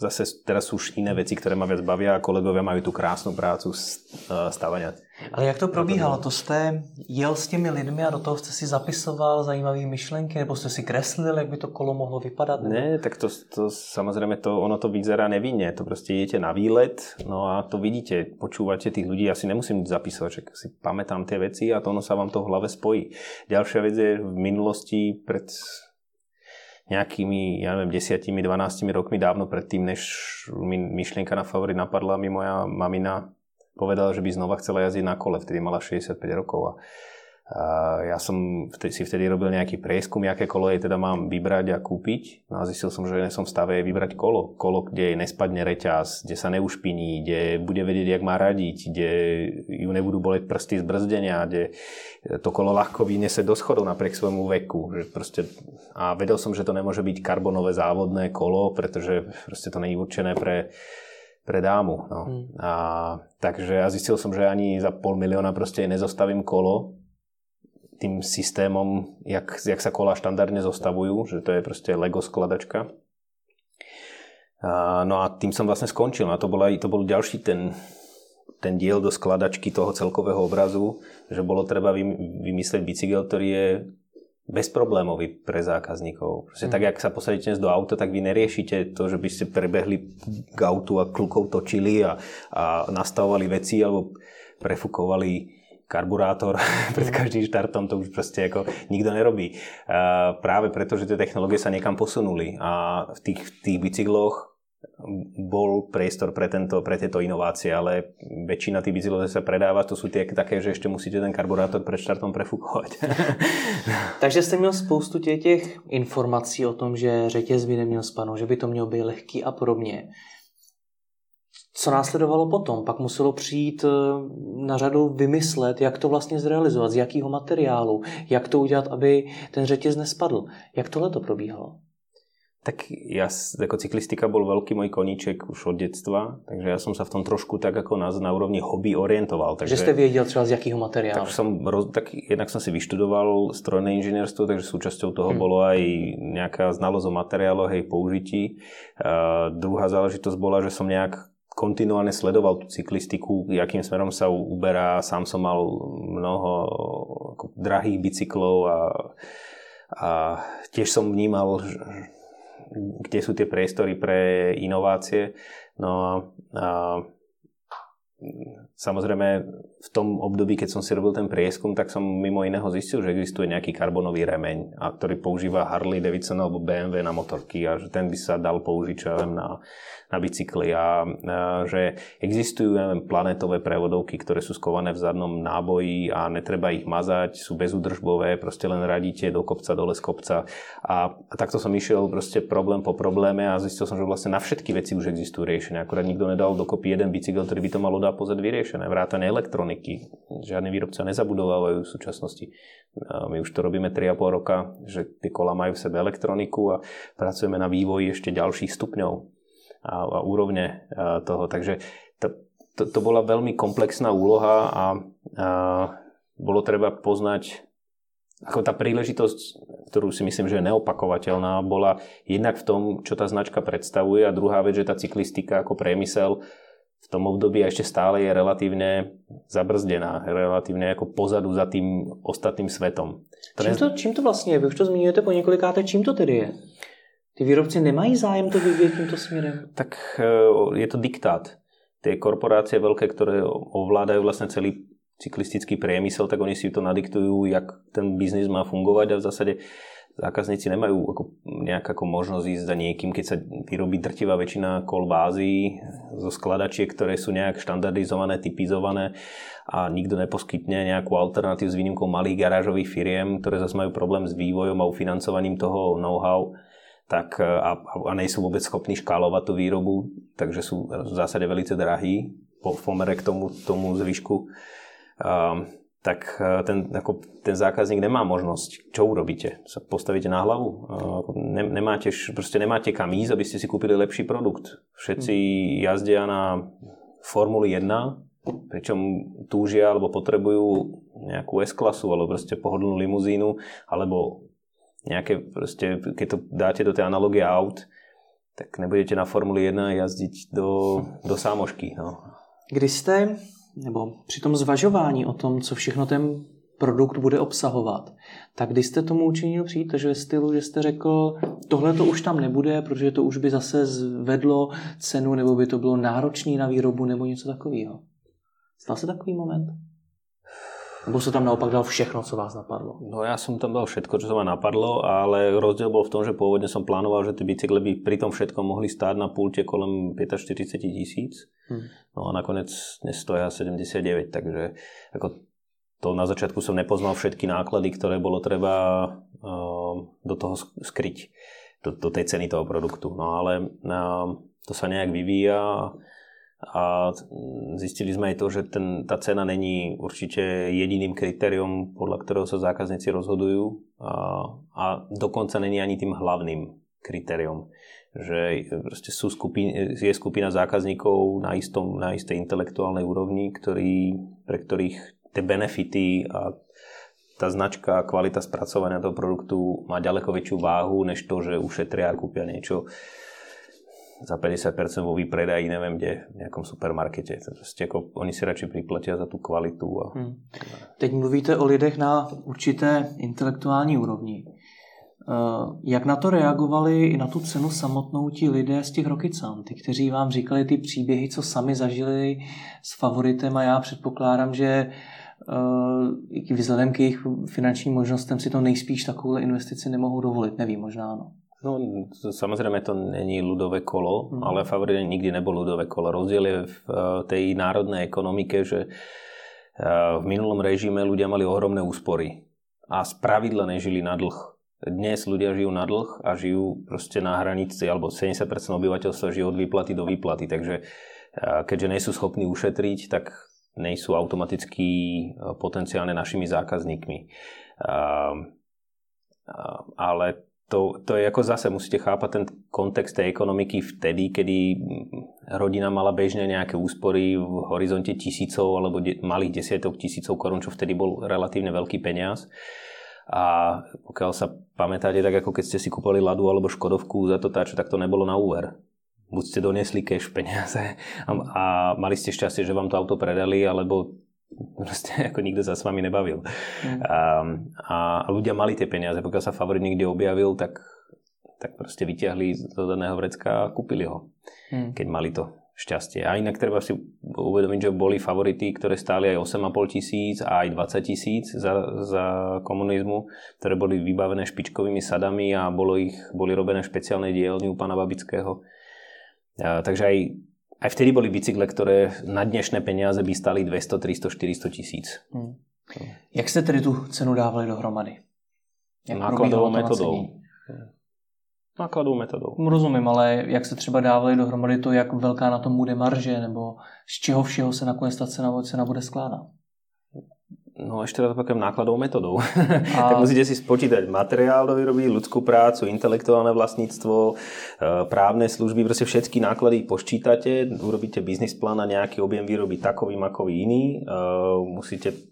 zase teraz sú už iné veci, ktoré ma viac bavia a kolegovia majú tú krásnu prácu stavania. Ale jak to probíhalo? To jste jel s těmi lidmi a do toho jste si zapisoval zajímavé myšlenky, nebo jste si kreslil, jak by to kolo mohlo vypadat? Ne, tak to, to samozrejme to, ono to vyzerá nevinne. To proste idete na výlet, no a to vidíte, počúvate tých ľudí, ja si nemusím zapisovať, že si pamätám tie veci a to ono sa vám to v hlave spojí. Ďalšia vec je v minulosti pred nejakými, ja neviem, 10-12 rokmi dávno predtým, než mi myšlienka na favorit napadla, mi moja mamina povedala, že by znova chcela jazdiť na kole, vtedy mala 65 rokov a ja som vtedy, si vtedy robil nejaký prieskum, aké kolo jej teda mám vybrať a kúpiť. No a zistil som, že som v stave vybrať kolo. Kolo, kde nespadne reťaz, kde sa neušpiní, kde bude vedieť, jak má radiť, kde ju nebudú boleť prsty z brzdenia, kde to kolo ľahko vynese do schodov napriek svojmu veku. Že proste, a vedel som, že to nemôže byť karbonové závodné kolo, pretože proste to není určené pre pre dámu. No. Hmm. A, takže ja zistil som, že ani za pol milióna proste nezostavím kolo, tým systémom, jak, jak sa kola štandardne zostavujú, že to je proste Lego skladačka. A, no a tým som vlastne skončil. A to bol, aj, to bol ďalší ten, ten diel do skladačky toho celkového obrazu, že bolo treba vymyslieť bicykel, ktorý je bezproblémový pre zákazníkov. Proste mm. tak, jak sa posadíte dnes do auta, tak vy neriešite to, že by ste prebehli k autu a klukov točili a, a nastavovali veci alebo prefukovali karburátor pred každým štartom, to už proste ako nikto nerobí. Práve preto, že tie technológie sa niekam posunuli a v tých, v tých bicykloch bol priestor pre, tento, pre tieto inovácie, ale väčšina tých bicyklov, sa predáva, to sú tie také, že ešte musíte ten karburátor pred štartom prefúkovať. Takže jste měl spoustu těch informací o tom, že řetěz by neměl spadnout, že by to mělo být lehký a podobně. Co následovalo potom? Pak muselo přijít eh, na řadu vymyslet, jak to vlastně zrealizovat, z jakého materiálu, jak to udělat, aby ten řetěz nespadl. Jak tohle to probíhalo? Tak ja, ako cyklistika bol veľký môj koníček už od detstva, takže ja som sa v tom trošku tak ako na, na úrovni hobby orientoval. Takže, že ste vedel třeba z jakého materiálu? Tak som, tak jednak som si vyštudoval strojné inžinierstvo, takže súčasťou toho hmm. bolo aj nejaká znalosť o materiáloch, jej použití. A druhá záležitosť bola, že som nejak kontinuálne sledoval tú cyklistiku, akým smerom sa uberá. Sám som mal mnoho ako, drahých bicyklov a, a tiež som vnímal, kde sú tie priestory pre inovácie. No a, a Samozrejme, v tom období, keď som si robil ten prieskum, tak som mimo iného zistil, že existuje nejaký karbonový remeň, a ktorý používa Harley Davidson alebo BMW na motorky a že ten by sa dal použiť čo viem, na, na bicykli a, a že existujú ja viem, planetové prevodovky, ktoré sú skované v zadnom náboji a netreba ich mazať, sú bezúdržbové, proste len radíte do kopca, dole z kopca. A, a takto som išiel proste problém po probléme a zistil som, že vlastne na všetky veci už existujú riešenia, akurát nikto nedal dokopy jeden bicykel, ktorý by to malo dať pozad vyriešené. Vrátane elektroniky. Žiadny výrobca nezabudovávajú v súčasnosti. My už to robíme 3,5 roka, že tie kola majú v sebe elektroniku a pracujeme na vývoji ešte ďalších stupňov a, a úrovne toho. Takže to, to, to bola veľmi komplexná úloha a, a bolo treba poznať ako tá príležitosť, ktorú si myslím, že je neopakovateľná, bola jednak v tom, čo tá značka predstavuje a druhá vec, že tá cyklistika ako priemysel v tom období ešte stále je relatívne zabrzdená, relatívne ako pozadu za tým ostatným svetom. To čím, to, čím to vlastně je? Vy už to zmiňujete po několikáté, čím to tedy je? Ty výrobci nemají zájem to vyvíjet tímto směrem? Tak je to diktát. Tie korporácie veľké, ktoré ovládajú vlastne celý cyklistický priemysel, tak oni si to nadiktujú, jak ten biznis má fungovať a v zásade zákazníci nemajú ako nejak ako možnosť ísť za niekým, keď sa vyrobí drtivá väčšina kol v Ázii zo skladačiek, ktoré sú nejak štandardizované, typizované a nikto neposkytne nejakú alternatívu s výnimkou malých garážových firiem, ktoré zase majú problém s vývojom a ufinancovaním toho know-how tak a, a nejsú vôbec schopní škálovať tú výrobu, takže sú v zásade veľmi drahí po, v pomere k tomu, tomu zvyšku. Um, tak e, ten, ako, ten zákazník nemá možnosť. Čo urobíte? Sa postavíte na hlavu? Ne, nemáte, proste nemáte kam ísť, aby ste si kúpili lepší produkt. Všetci jazdia na Formuli 1, pričom túžia alebo potrebujú nejakú S-klasu alebo proste pohodlnú limuzínu alebo nejaké proste, keď to dáte do tej analogie aut, tak nebudete na Formuli 1 jazdiť do, do sámošky. No. Kdy jste nebo při tom zvažování o tom, co všechno ten produkt bude obsahovat, tak kdy jste tomu učinil přijít, že ve stylu, že jste řekl, tohle to už tam nebude, protože to už by zase zvedlo cenu, nebo by to bylo náročné na výrobu, nebo něco takového. Stal se takový moment? Nebo sa tam naopak dal všechno, co vás napadlo? No ja som tam dal všetko, čo sa ma napadlo, ale rozdiel bol v tom, že pôvodne som plánoval, že tie bicykle by pri tom všetkom mohli stáť na pulte kolem 45 tisíc. Hmm. No a nakoniec dnes stoja 79, takže ako to na začiatku som nepoznal všetky náklady, ktoré bolo treba uh, do toho skryť, do, do tej ceny toho produktu. No ale uh, to sa nejak vyvíja a zistili sme aj to, že ten, tá cena není určite jediným kritériom, podľa ktorého sa zákazníci rozhodujú a, a dokonca není ani tým hlavným kritériom. Že sú skupin, je skupina zákazníkov na, istom, na istej intelektuálnej úrovni, ktorý, pre ktorých tie benefity a tá značka kvalita spracovania toho produktu má ďaleko väčšiu váhu, než to, že ušetria a kúpia niečo za 50% vo výpredaji, neviem kde, v nejakom supermarkete. Prostě ako, oni si radši priplatia za tú kvalitu. A... Hmm. Teď mluvíte o lidech na určité intelektuální úrovni. Eh, jak na to reagovali i na tu cenu samotnou ti lidé z těch Rokycan, ty, kteří vám říkali ty příběhy, co sami zažili s favoritem a já předpokládám, že uh, vzhledem k jejich finančním možnostem si to nejspíš takovou investici nemohou dovolit. Nevím, možná ano. No, samozrejme to není ľudové kolo, mm. ale favorit nikdy nebol ľudové kolo. Rozdiel je v eh, tej národnej ekonomike, že eh, v minulom režime ľudia mali ohromné úspory a z pravidla nežili na dlh. Dnes ľudia žijú na dlh a žijú proste na hranici, alebo 70% obyvateľstva žijú od výplaty do výplaty, takže eh, keďže nie sú schopní ušetriť, tak nejsú automaticky potenciálne našimi zákazníkmi. Ale to, to je ako zase, musíte chápať ten kontext tej ekonomiky vtedy, kedy rodina mala bežne nejaké úspory v horizonte tisícov alebo de- malých desiatok tisícov korún, čo vtedy bol relatívne veľký peniaz. A pokiaľ sa pamätáte, tak ako keď ste si kúpili Ladu alebo Škodovku za to táčo, tak to nebolo na úver. Buď ste donesli cash peniaze a, a mali ste šťastie, že vám to auto predali, alebo proste ako nikto sa s vami nebavil. Mm. A, a ľudia mali tie peniaze, pokiaľ sa favorit niekde objavil, tak, tak proste vyťahli do daného vrecka a kúpili ho, mm. keď mali to šťastie. A inak treba si uvedomiť, že boli favority, ktoré stáli aj 8,5 tisíc a aj 20 tisíc za, za komunizmu, ktoré boli vybavené špičkovými sadami a bolo ich, boli robené špeciálne dielny u pána Babického. A, takže aj aj vtedy boli bicykle, ktoré na dnešné peniaze by stali 200, 300, 400 tisíc. Hmm. Jak jste tedy tu cenu dávali dohromady? Jak Nákladovou metodou. Nákladovou metodou. Rozumím, ale jak se třeba dávali dohromady to, jak velká na tom bude marže, nebo z čeho všeho se nakonec ta cena, cena bude skládat? No ešte raz opakujem nákladovou metodou. A... tak musíte si spočítať materiál do výroby, ľudskú prácu, intelektuálne vlastníctvo, e, právne služby, proste všetky náklady počítate, urobíte biznis plán na nejaký objem výroby takový, makový iný. E, musíte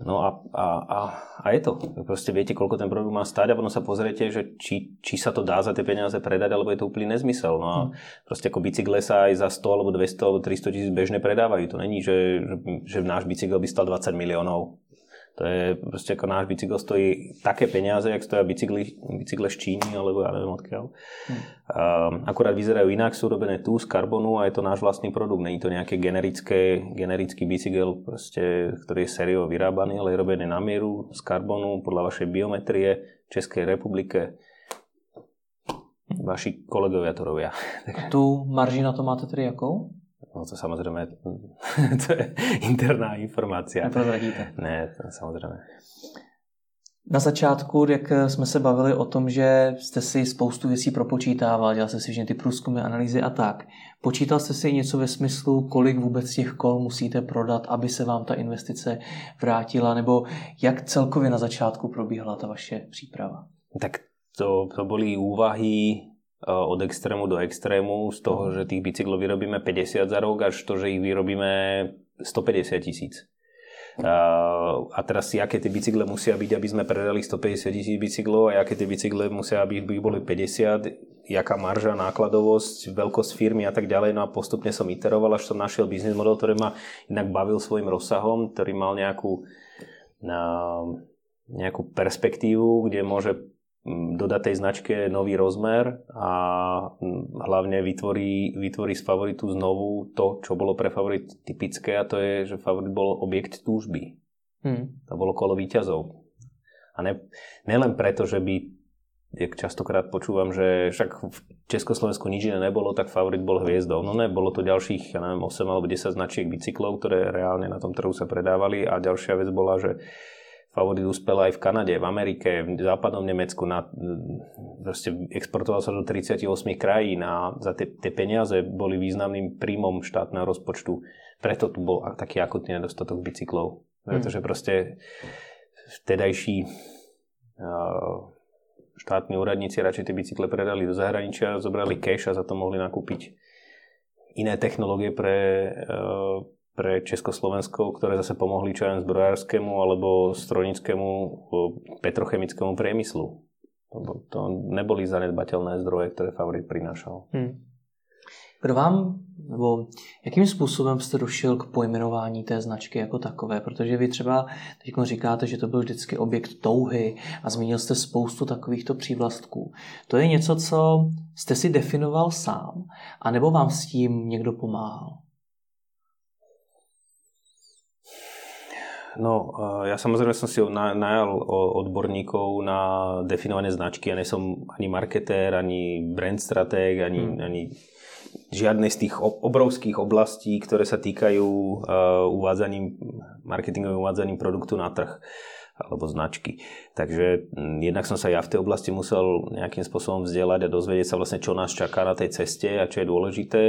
No a, a, a, a je to. Proste viete, koľko ten produkt má stať a potom sa pozriete, že či, či sa to dá za tie peniaze predať, alebo je to úplný nezmysel. No a hmm. proste ako bicykle sa aj za 100 alebo 200 alebo 300 tisíc bežne predávajú. To není, že, že, že náš bicykel by stal 20 miliónov. To je proste ako náš bicykel stojí také peniaze, jak stoja bicykly, bicykle z Číny, alebo ja neviem odkiaľ. Hmm. Um, akurát vyzerajú inak, sú robené tu z karbonu a je to náš vlastný produkt. Není to nejaké generické, generický bicykel, proste, ktorý je sériou vyrábaný, ale je robený na mieru z karbonu podľa vašej biometrie Českej republike. Vaši kolegovia to robia. A tu marži na to máte tedy jakou? No to samozrejme, to je interná informácia. Neprozradíte. Ne, samozrejme. Na začátku, jak jsme se bavili o tom, že jste si spoustu věcí propočítával, dělal jste si že ty průzkumy, analýzy a tak. Počítal jste si něco ve smyslu, kolik vůbec těch kol musíte prodat, aby se vám ta investice vrátila, nebo jak celkově na začátku probíhala ta vaše příprava? Tak to, to boli úvahy od extrému do extrému, z toho, mhm. že tých bicyklov vyrobíme 50 za rok, až to, že ich vyrobíme 150 tisíc. A teraz si, aké tie bicykle musia byť, aby sme predali 150 tisíc bicyklov a aké tie bicykle musia aby boli 50, jaká marža, nákladovosť, veľkosť firmy a tak ďalej. No a postupne som iteroval, až som našiel biznis model, ktorý ma inak bavil svojim rozsahom, ktorý mal nejakú, nejakú perspektívu, kde môže dodať tej značke nový rozmer a hlavne vytvorí, vytvorí z favoritu znovu to, čo bolo pre favorit typické a to je, že favorit bol objekt túžby. Hmm. To bolo kolo výťazov. A ne, nelen preto, že by, jak častokrát počúvam, že však v Československu nič iné nebolo, tak favorit bol hviezdou. No ne, bolo to ďalších, ja neviem, 8 alebo 10 značiek bicyklov, ktoré reálne na tom trhu sa predávali a ďalšia vec bola, že Favorit uspel aj v Kanade, v Amerike, v západnom Nemecku. Na, proste exportoval sa do 38 krajín a za tie, tie peniaze boli významným príjmom štátneho rozpočtu. Preto tu bol taký akutný nedostatok bicyklov. Pretože hmm. proste vtedajší štátni úradníci radšej tie bicykle predali do zahraničia, zobrali cash a za to mohli nakúpiť iné technológie pre pre Československo, ktoré zase pomohli čo aj zbrojárskému alebo strojnickému petrochemickému priemyslu. To neboli zanedbateľné zdroje, ktoré favorit prinášal. Hmm. Pro vám, nebo jakým způsobem jste došel k pojmenování té značky jako takové? Protože vy třeba teď říkáte, že to byl vždycky objekt touhy a zmínil jste spoustu takovýchto přívlastků. To je něco, co jste si definoval sám, anebo vám s tím někdo pomáhal? No, ja samozrejme som si najal odborníkov na definovanie značky. Ja nie som ani marketér, ani brand stratég, ani, hmm. ani žiadnej z tých obrovských oblastí, ktoré sa týkajú uvádzaním, marketingovým uvádzaním produktu na trh alebo značky. Takže jednak som sa ja v tej oblasti musel nejakým spôsobom vzdelať a dozvedieť sa vlastne, čo nás čaká na tej ceste a čo je dôležité.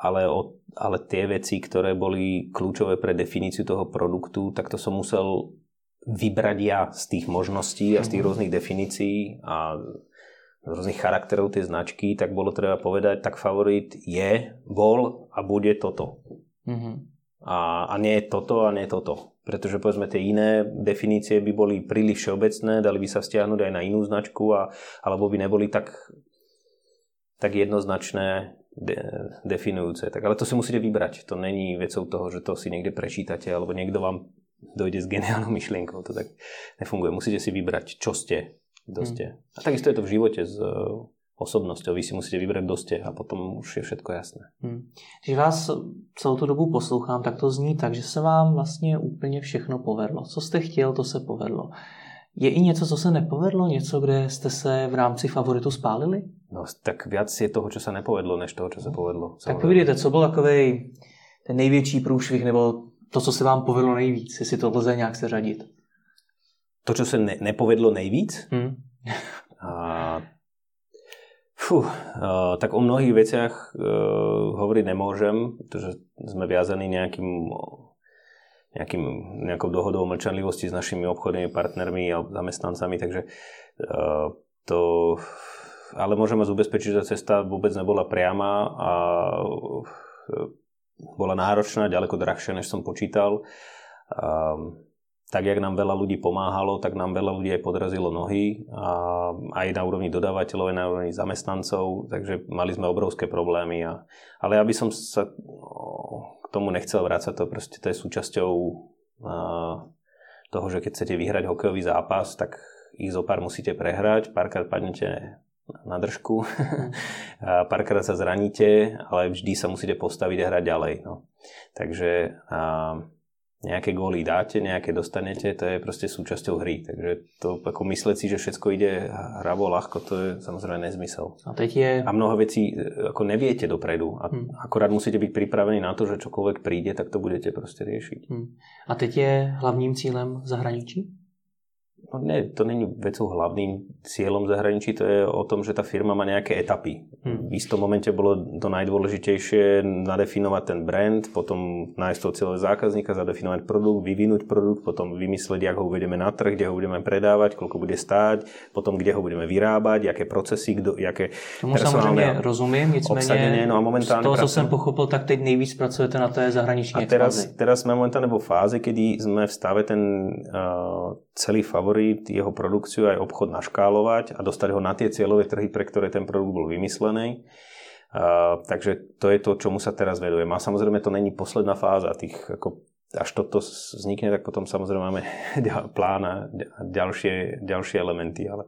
Ale od ale tie veci, ktoré boli kľúčové pre definíciu toho produktu, tak to som musel vybrať ja z tých možností a z tých mhm. rôznych definícií a z rôznych charakterov tej značky, tak bolo treba povedať, tak favorit je, bol a bude toto. Mm-hmm. A, a nie je toto a nie je toto. Pretože povedzme tie iné definície by boli príliš všeobecné, dali by sa stiahnuť aj na inú značku a, alebo by neboli tak, tak jednoznačné de, definujúce. Tak, ale to si musíte vybrať. To není vecou toho, že to si niekde prečítate alebo niekto vám dojde s geniálnou myšlienkou. To tak nefunguje. Musíte si vybrať, čo ste, kto ste. Hmm. A takisto je to v živote s osobnosťou. Vy si musíte vybrať, kto ste a potom už je všetko jasné. Hmm. Když vás celou tu dobu poslouchám, tak to zní tak, že se vám vlastně úplně všechno povedlo. Co jste chtěl, to se povedlo. Je i něco, co se nepovedlo? Něco, kde jste se v rámci favoritu spálili? No, tak viac je toho, čo sa nepovedlo, než toho, čo sa povedlo. Tak povídejte, co byl takový ten největší průšvih, nebo to, co se vám povedlo nejvíc, jestli to lze nějak seřadit? To, čo sa ne- nepovedlo nejvíc? Hmm. a, fú, a, tak o mnohých veciach a, e, hovoriť nemôžem, pretože sme viazaní nejakým nejakým, nejakou dohodou mlčanlivosti s našimi obchodnými partnermi a zamestnancami, takže uh, to ale môžem vás ubezpečiť, že cesta vôbec nebola priama a bola náročná, ďaleko drahšia, než som počítal. Um, tak jak nám veľa ľudí pomáhalo, tak nám veľa ľudí aj podrazilo nohy, a aj na úrovni dodávateľov, aj na úrovni zamestnancov, takže mali sme obrovské problémy. A, ale ja by som sa k tomu nechcel vrácať, to proste to je súčasťou a, toho, že keď chcete vyhrať hokejový zápas, tak ich zo pár musíte prehrať, párkrát padnete na držku, a párkrát sa zraníte, ale vždy sa musíte postaviť a hrať ďalej. No. Takže a, nejaké góly dáte, nejaké dostanete, to je proste súčasťou hry. Takže to ako mysleť si, že všetko ide hravo ľahko, to je samozrejme nezmysel. A, teď je... a mnoho vecí e, ako neviete dopredu. A hmm. akorát musíte byť pripravení na to, že čokoľvek príde, tak to budete proste riešiť. Hmm. A teď je hlavním cílem zahraničí? No nie, to není vecou hlavným cieľom zahraničí, to je o tom, že tá firma má nejaké etapy. Hmm. V istom momente bolo to najdôležitejšie nadefinovať ten brand, potom nájsť toho cieľového zákazníka, zadefinovať produkt, vyvinúť produkt, potom vymyslieť, ako ho uvedeme na trh, kde ho budeme predávať, koľko bude stáť, potom kde ho budeme vyrábať, aké procesy, kdo, jaké Tomu samozrejme rozumiem, nicméně no a momentálne z toho, co som pochopil, tak teď nejvíc pracujete na té zahraniční A teraz, teraz sme momentálne vo fáze, kedy sme v stave ten uh, celý favorit, jeho produkciu aj obchod naškálovať a dostať ho na tie cieľové trhy, pre ktoré ten produkt bol vymyslený. Uh, takže to je to, čomu sa teraz vedujem. A samozrejme to není posledná fáza tých, ako až toto vznikne, tak potom samozrejme máme plán a ďalšie, ďalšie elementy, ale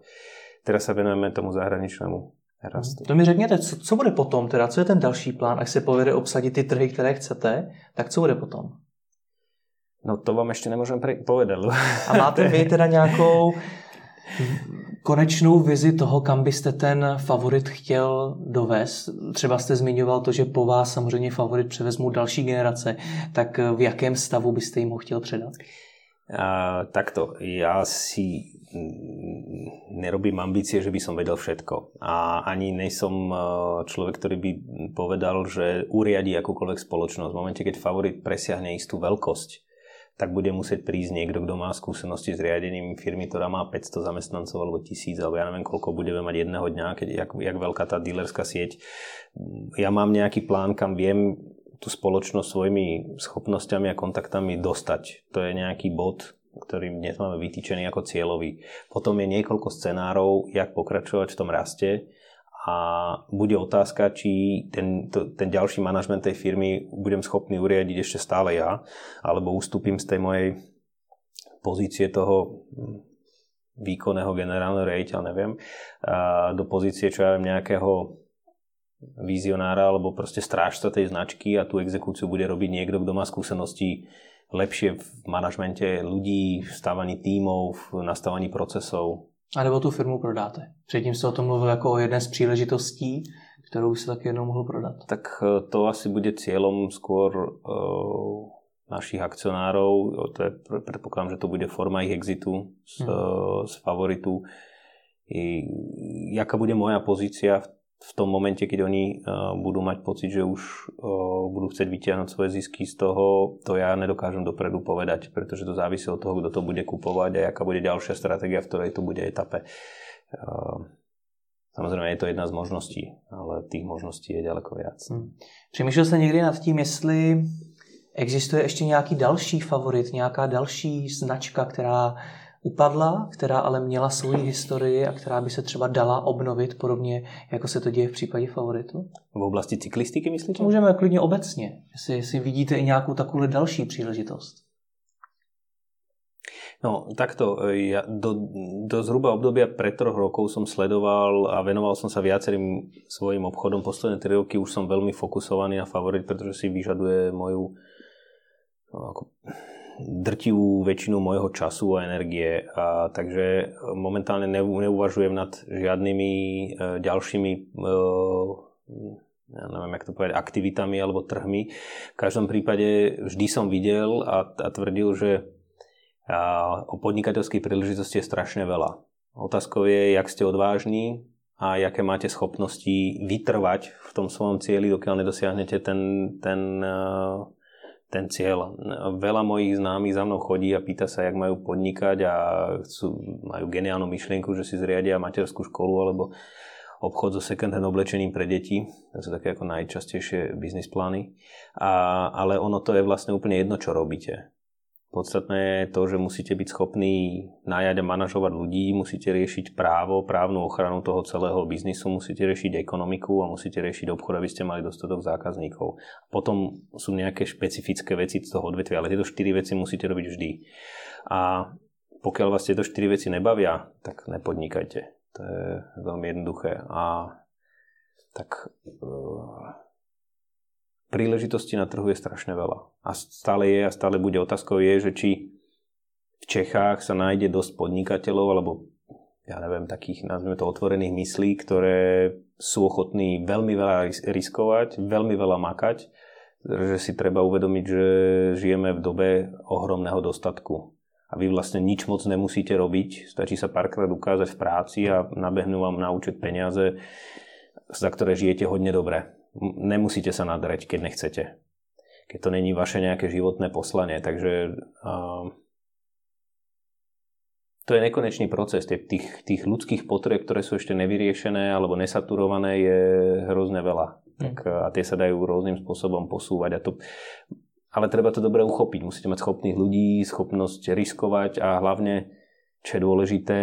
teraz sa venujeme tomu zahraničnému rastu. To mi řekněte, co, co bude potom, teda, co je ten další plán, až se povede obsadit ty trhy, které chcete, tak co bude potom? No to vám ešte nemôžem pre- povedať. A máte vy teda nejakou konečnou vizi toho, kam byste ten favorit chtěl dovést? Třeba jste zmiňoval to, že po vás samozřejmě favorit převezmou další generace, tak v jakém stavu byste jim ho chtěl předat? A, takto, ja si nerobím ambície, že by som vedel všetko. A ani nejsom e, človek, ktorý by povedal, že uriadi akúkoľvek spoločnosť. V momente, keď favorit presiahne istú veľkosť, tak bude musieť prísť niekto, kto má skúsenosti s riadením firmy, ktorá má 500 zamestnancov alebo 1000, alebo ja neviem, koľko budeme mať jedného dňa, keď, jak, jak veľká tá dealerská sieť. Ja mám nejaký plán, kam viem tú spoločnosť svojimi schopnosťami a kontaktami dostať. To je nejaký bod, ktorý dnes máme vytýčený ako cieľový. Potom je niekoľko scenárov, jak pokračovať v tom raste a bude otázka, či ten, to, ten ďalší manažment tej firmy budem schopný uriadiť ešte stále ja, alebo ustúpim z tej mojej pozície toho výkonného generálneho rejiteľa, neviem, a do pozície, čo ja viem, nejakého vizionára alebo proste strážca tej značky a tú exekúciu bude robiť niekto, kto má skúsenosti lepšie v manažmente ľudí, v stávaní tímov, v nastavení procesov, a nebo tu firmu prodáte. Předtím jste o tom mluvil jako o jedné z příležitostí, ktorú by sa tak jednou mohol prodať. Tak e, to asi bude cieľom skôr uh, našich akcionárov. To je, predpokladám, že to bude forma ich exitu z, hmm. z favoritu. I, jaká bude moja pozícia v v tom momente, keď oni uh, budú mať pocit, že už uh, budú chcieť vytiahnuť svoje zisky z toho, to ja nedokážem dopredu povedať, pretože to závisí od toho, kto to bude kupovať a aká bude ďalšia stratégia, v ktorej to bude etape. Uh, Samozrejme je to jedna z možností, ale tých možností je ďaleko viac. Hmm. Přemýšlel jste někdy nad tím, jestli existuje ještě nějaký další favorit, nějaká další značka, která upadla, která ale měla svoji historii a která by se třeba dala obnovit podobně, jako se to děje v případě favoritu? V oblasti cyklistiky myslíte? Můžeme klidně obecně, jestli, jestli vidíte i nějakou takovou další příležitost. No, takto, ja do, do zhruba obdobia pred troch rokov som sledoval a venoval som sa viacerým svojim obchodom. Posledné tri roky už som veľmi fokusovaný na favorit, pretože si vyžaduje moju no, ako, drtivú väčšinu môjho času a energie. A, takže momentálne neuvažujem nad žiadnymi e, ďalšími e, ja neviem, jak to povedať, aktivitami alebo trhmi. V každom prípade vždy som videl a, a tvrdil, že a, o podnikateľskej príležitosti je strašne veľa. Otázkou je, jak ste odvážni a aké máte schopnosti vytrvať v tom svojom cieli, dokiaľ nedosiahnete ten, ten uh, ten cieľ. Veľa mojich známych za mnou chodí a pýta sa, jak majú podnikať a chcú, majú geniálnu myšlienku, že si zriadia materskú školu alebo obchod so second-hand oblečením pre deti. To sú také ako najčastejšie biznis plány. A, ale ono to je vlastne úplne jedno, čo robíte. Podstatné je to, že musíte byť schopní najať a manažovať ľudí, musíte riešiť právo, právnu ochranu toho celého biznisu, musíte riešiť ekonomiku a musíte riešiť obchod, aby ste mali dostatok zákazníkov. Potom sú nejaké špecifické veci z toho odvetvia, ale tieto štyri veci musíte robiť vždy. A pokiaľ vás tieto štyri veci nebavia, tak nepodnikajte. To je veľmi jednoduché. A tak uh, príležitosti na trhu je strašne veľa. A stále je a stále bude otázkou je, že či v Čechách sa nájde dosť podnikateľov alebo ja neviem, takých, nazvime to, otvorených myslí, ktoré sú ochotní veľmi veľa riskovať, veľmi veľa makať, že si treba uvedomiť, že žijeme v dobe ohromného dostatku a vy vlastne nič moc nemusíte robiť, stačí sa párkrát ukázať v práci a nabehnú vám na účet peniaze, za ktoré žijete hodne dobre. Nemusíte sa nadreť, keď nechcete. Keď to není vaše nejaké životné poslanie. Takže uh, to je nekonečný proces. Tých, tých ľudských potrieb, ktoré sú ešte nevyriešené alebo nesaturované, je hrozne veľa. Tak, hm. a tie sa dajú rôznym spôsobom posúvať. A to ale treba to dobre uchopiť. Musíte mať schopných ľudí, schopnosť riskovať a hlavne, čo je dôležité,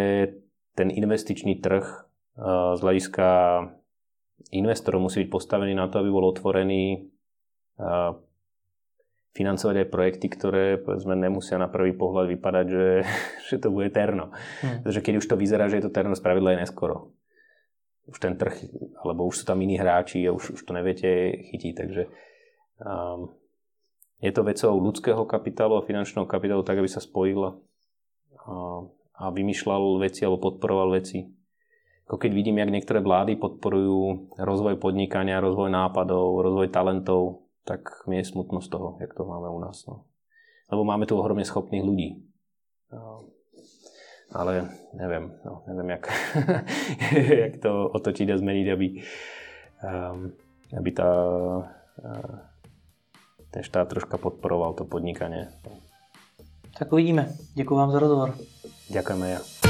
ten investičný trh z hľadiska investorov musí byť postavený na to, aby bol otvorený eh, financovať aj projekty, ktoré povedzme nemusia na prvý pohľad vypadať, že, že to bude terno. Hmm. Pretože keď už to vyzerá, že je to terno, spravidla je neskoro. Už ten trh, alebo už sú tam iní hráči a už, už to neviete chytiť, takže um, je to vecou ľudského kapitálu a finančného kapitálu tak, aby sa spojil a, a vymýšľal veci alebo podporoval veci. Ako keď vidím, jak niektoré vlády podporujú rozvoj podnikania, rozvoj nápadov, rozvoj talentov, tak mi je smutno z toho, jak to máme u nás. No. Lebo máme tu ohromne schopných ľudí. Ale neviem, no, neviem, jak, jak to otočiť a zmeniť, aby, um, aby tá uh, ten štát troška podporoval to podnikanie. Tak uvidíme. Děkuji vám za rozhovor. Ďakujeme ja.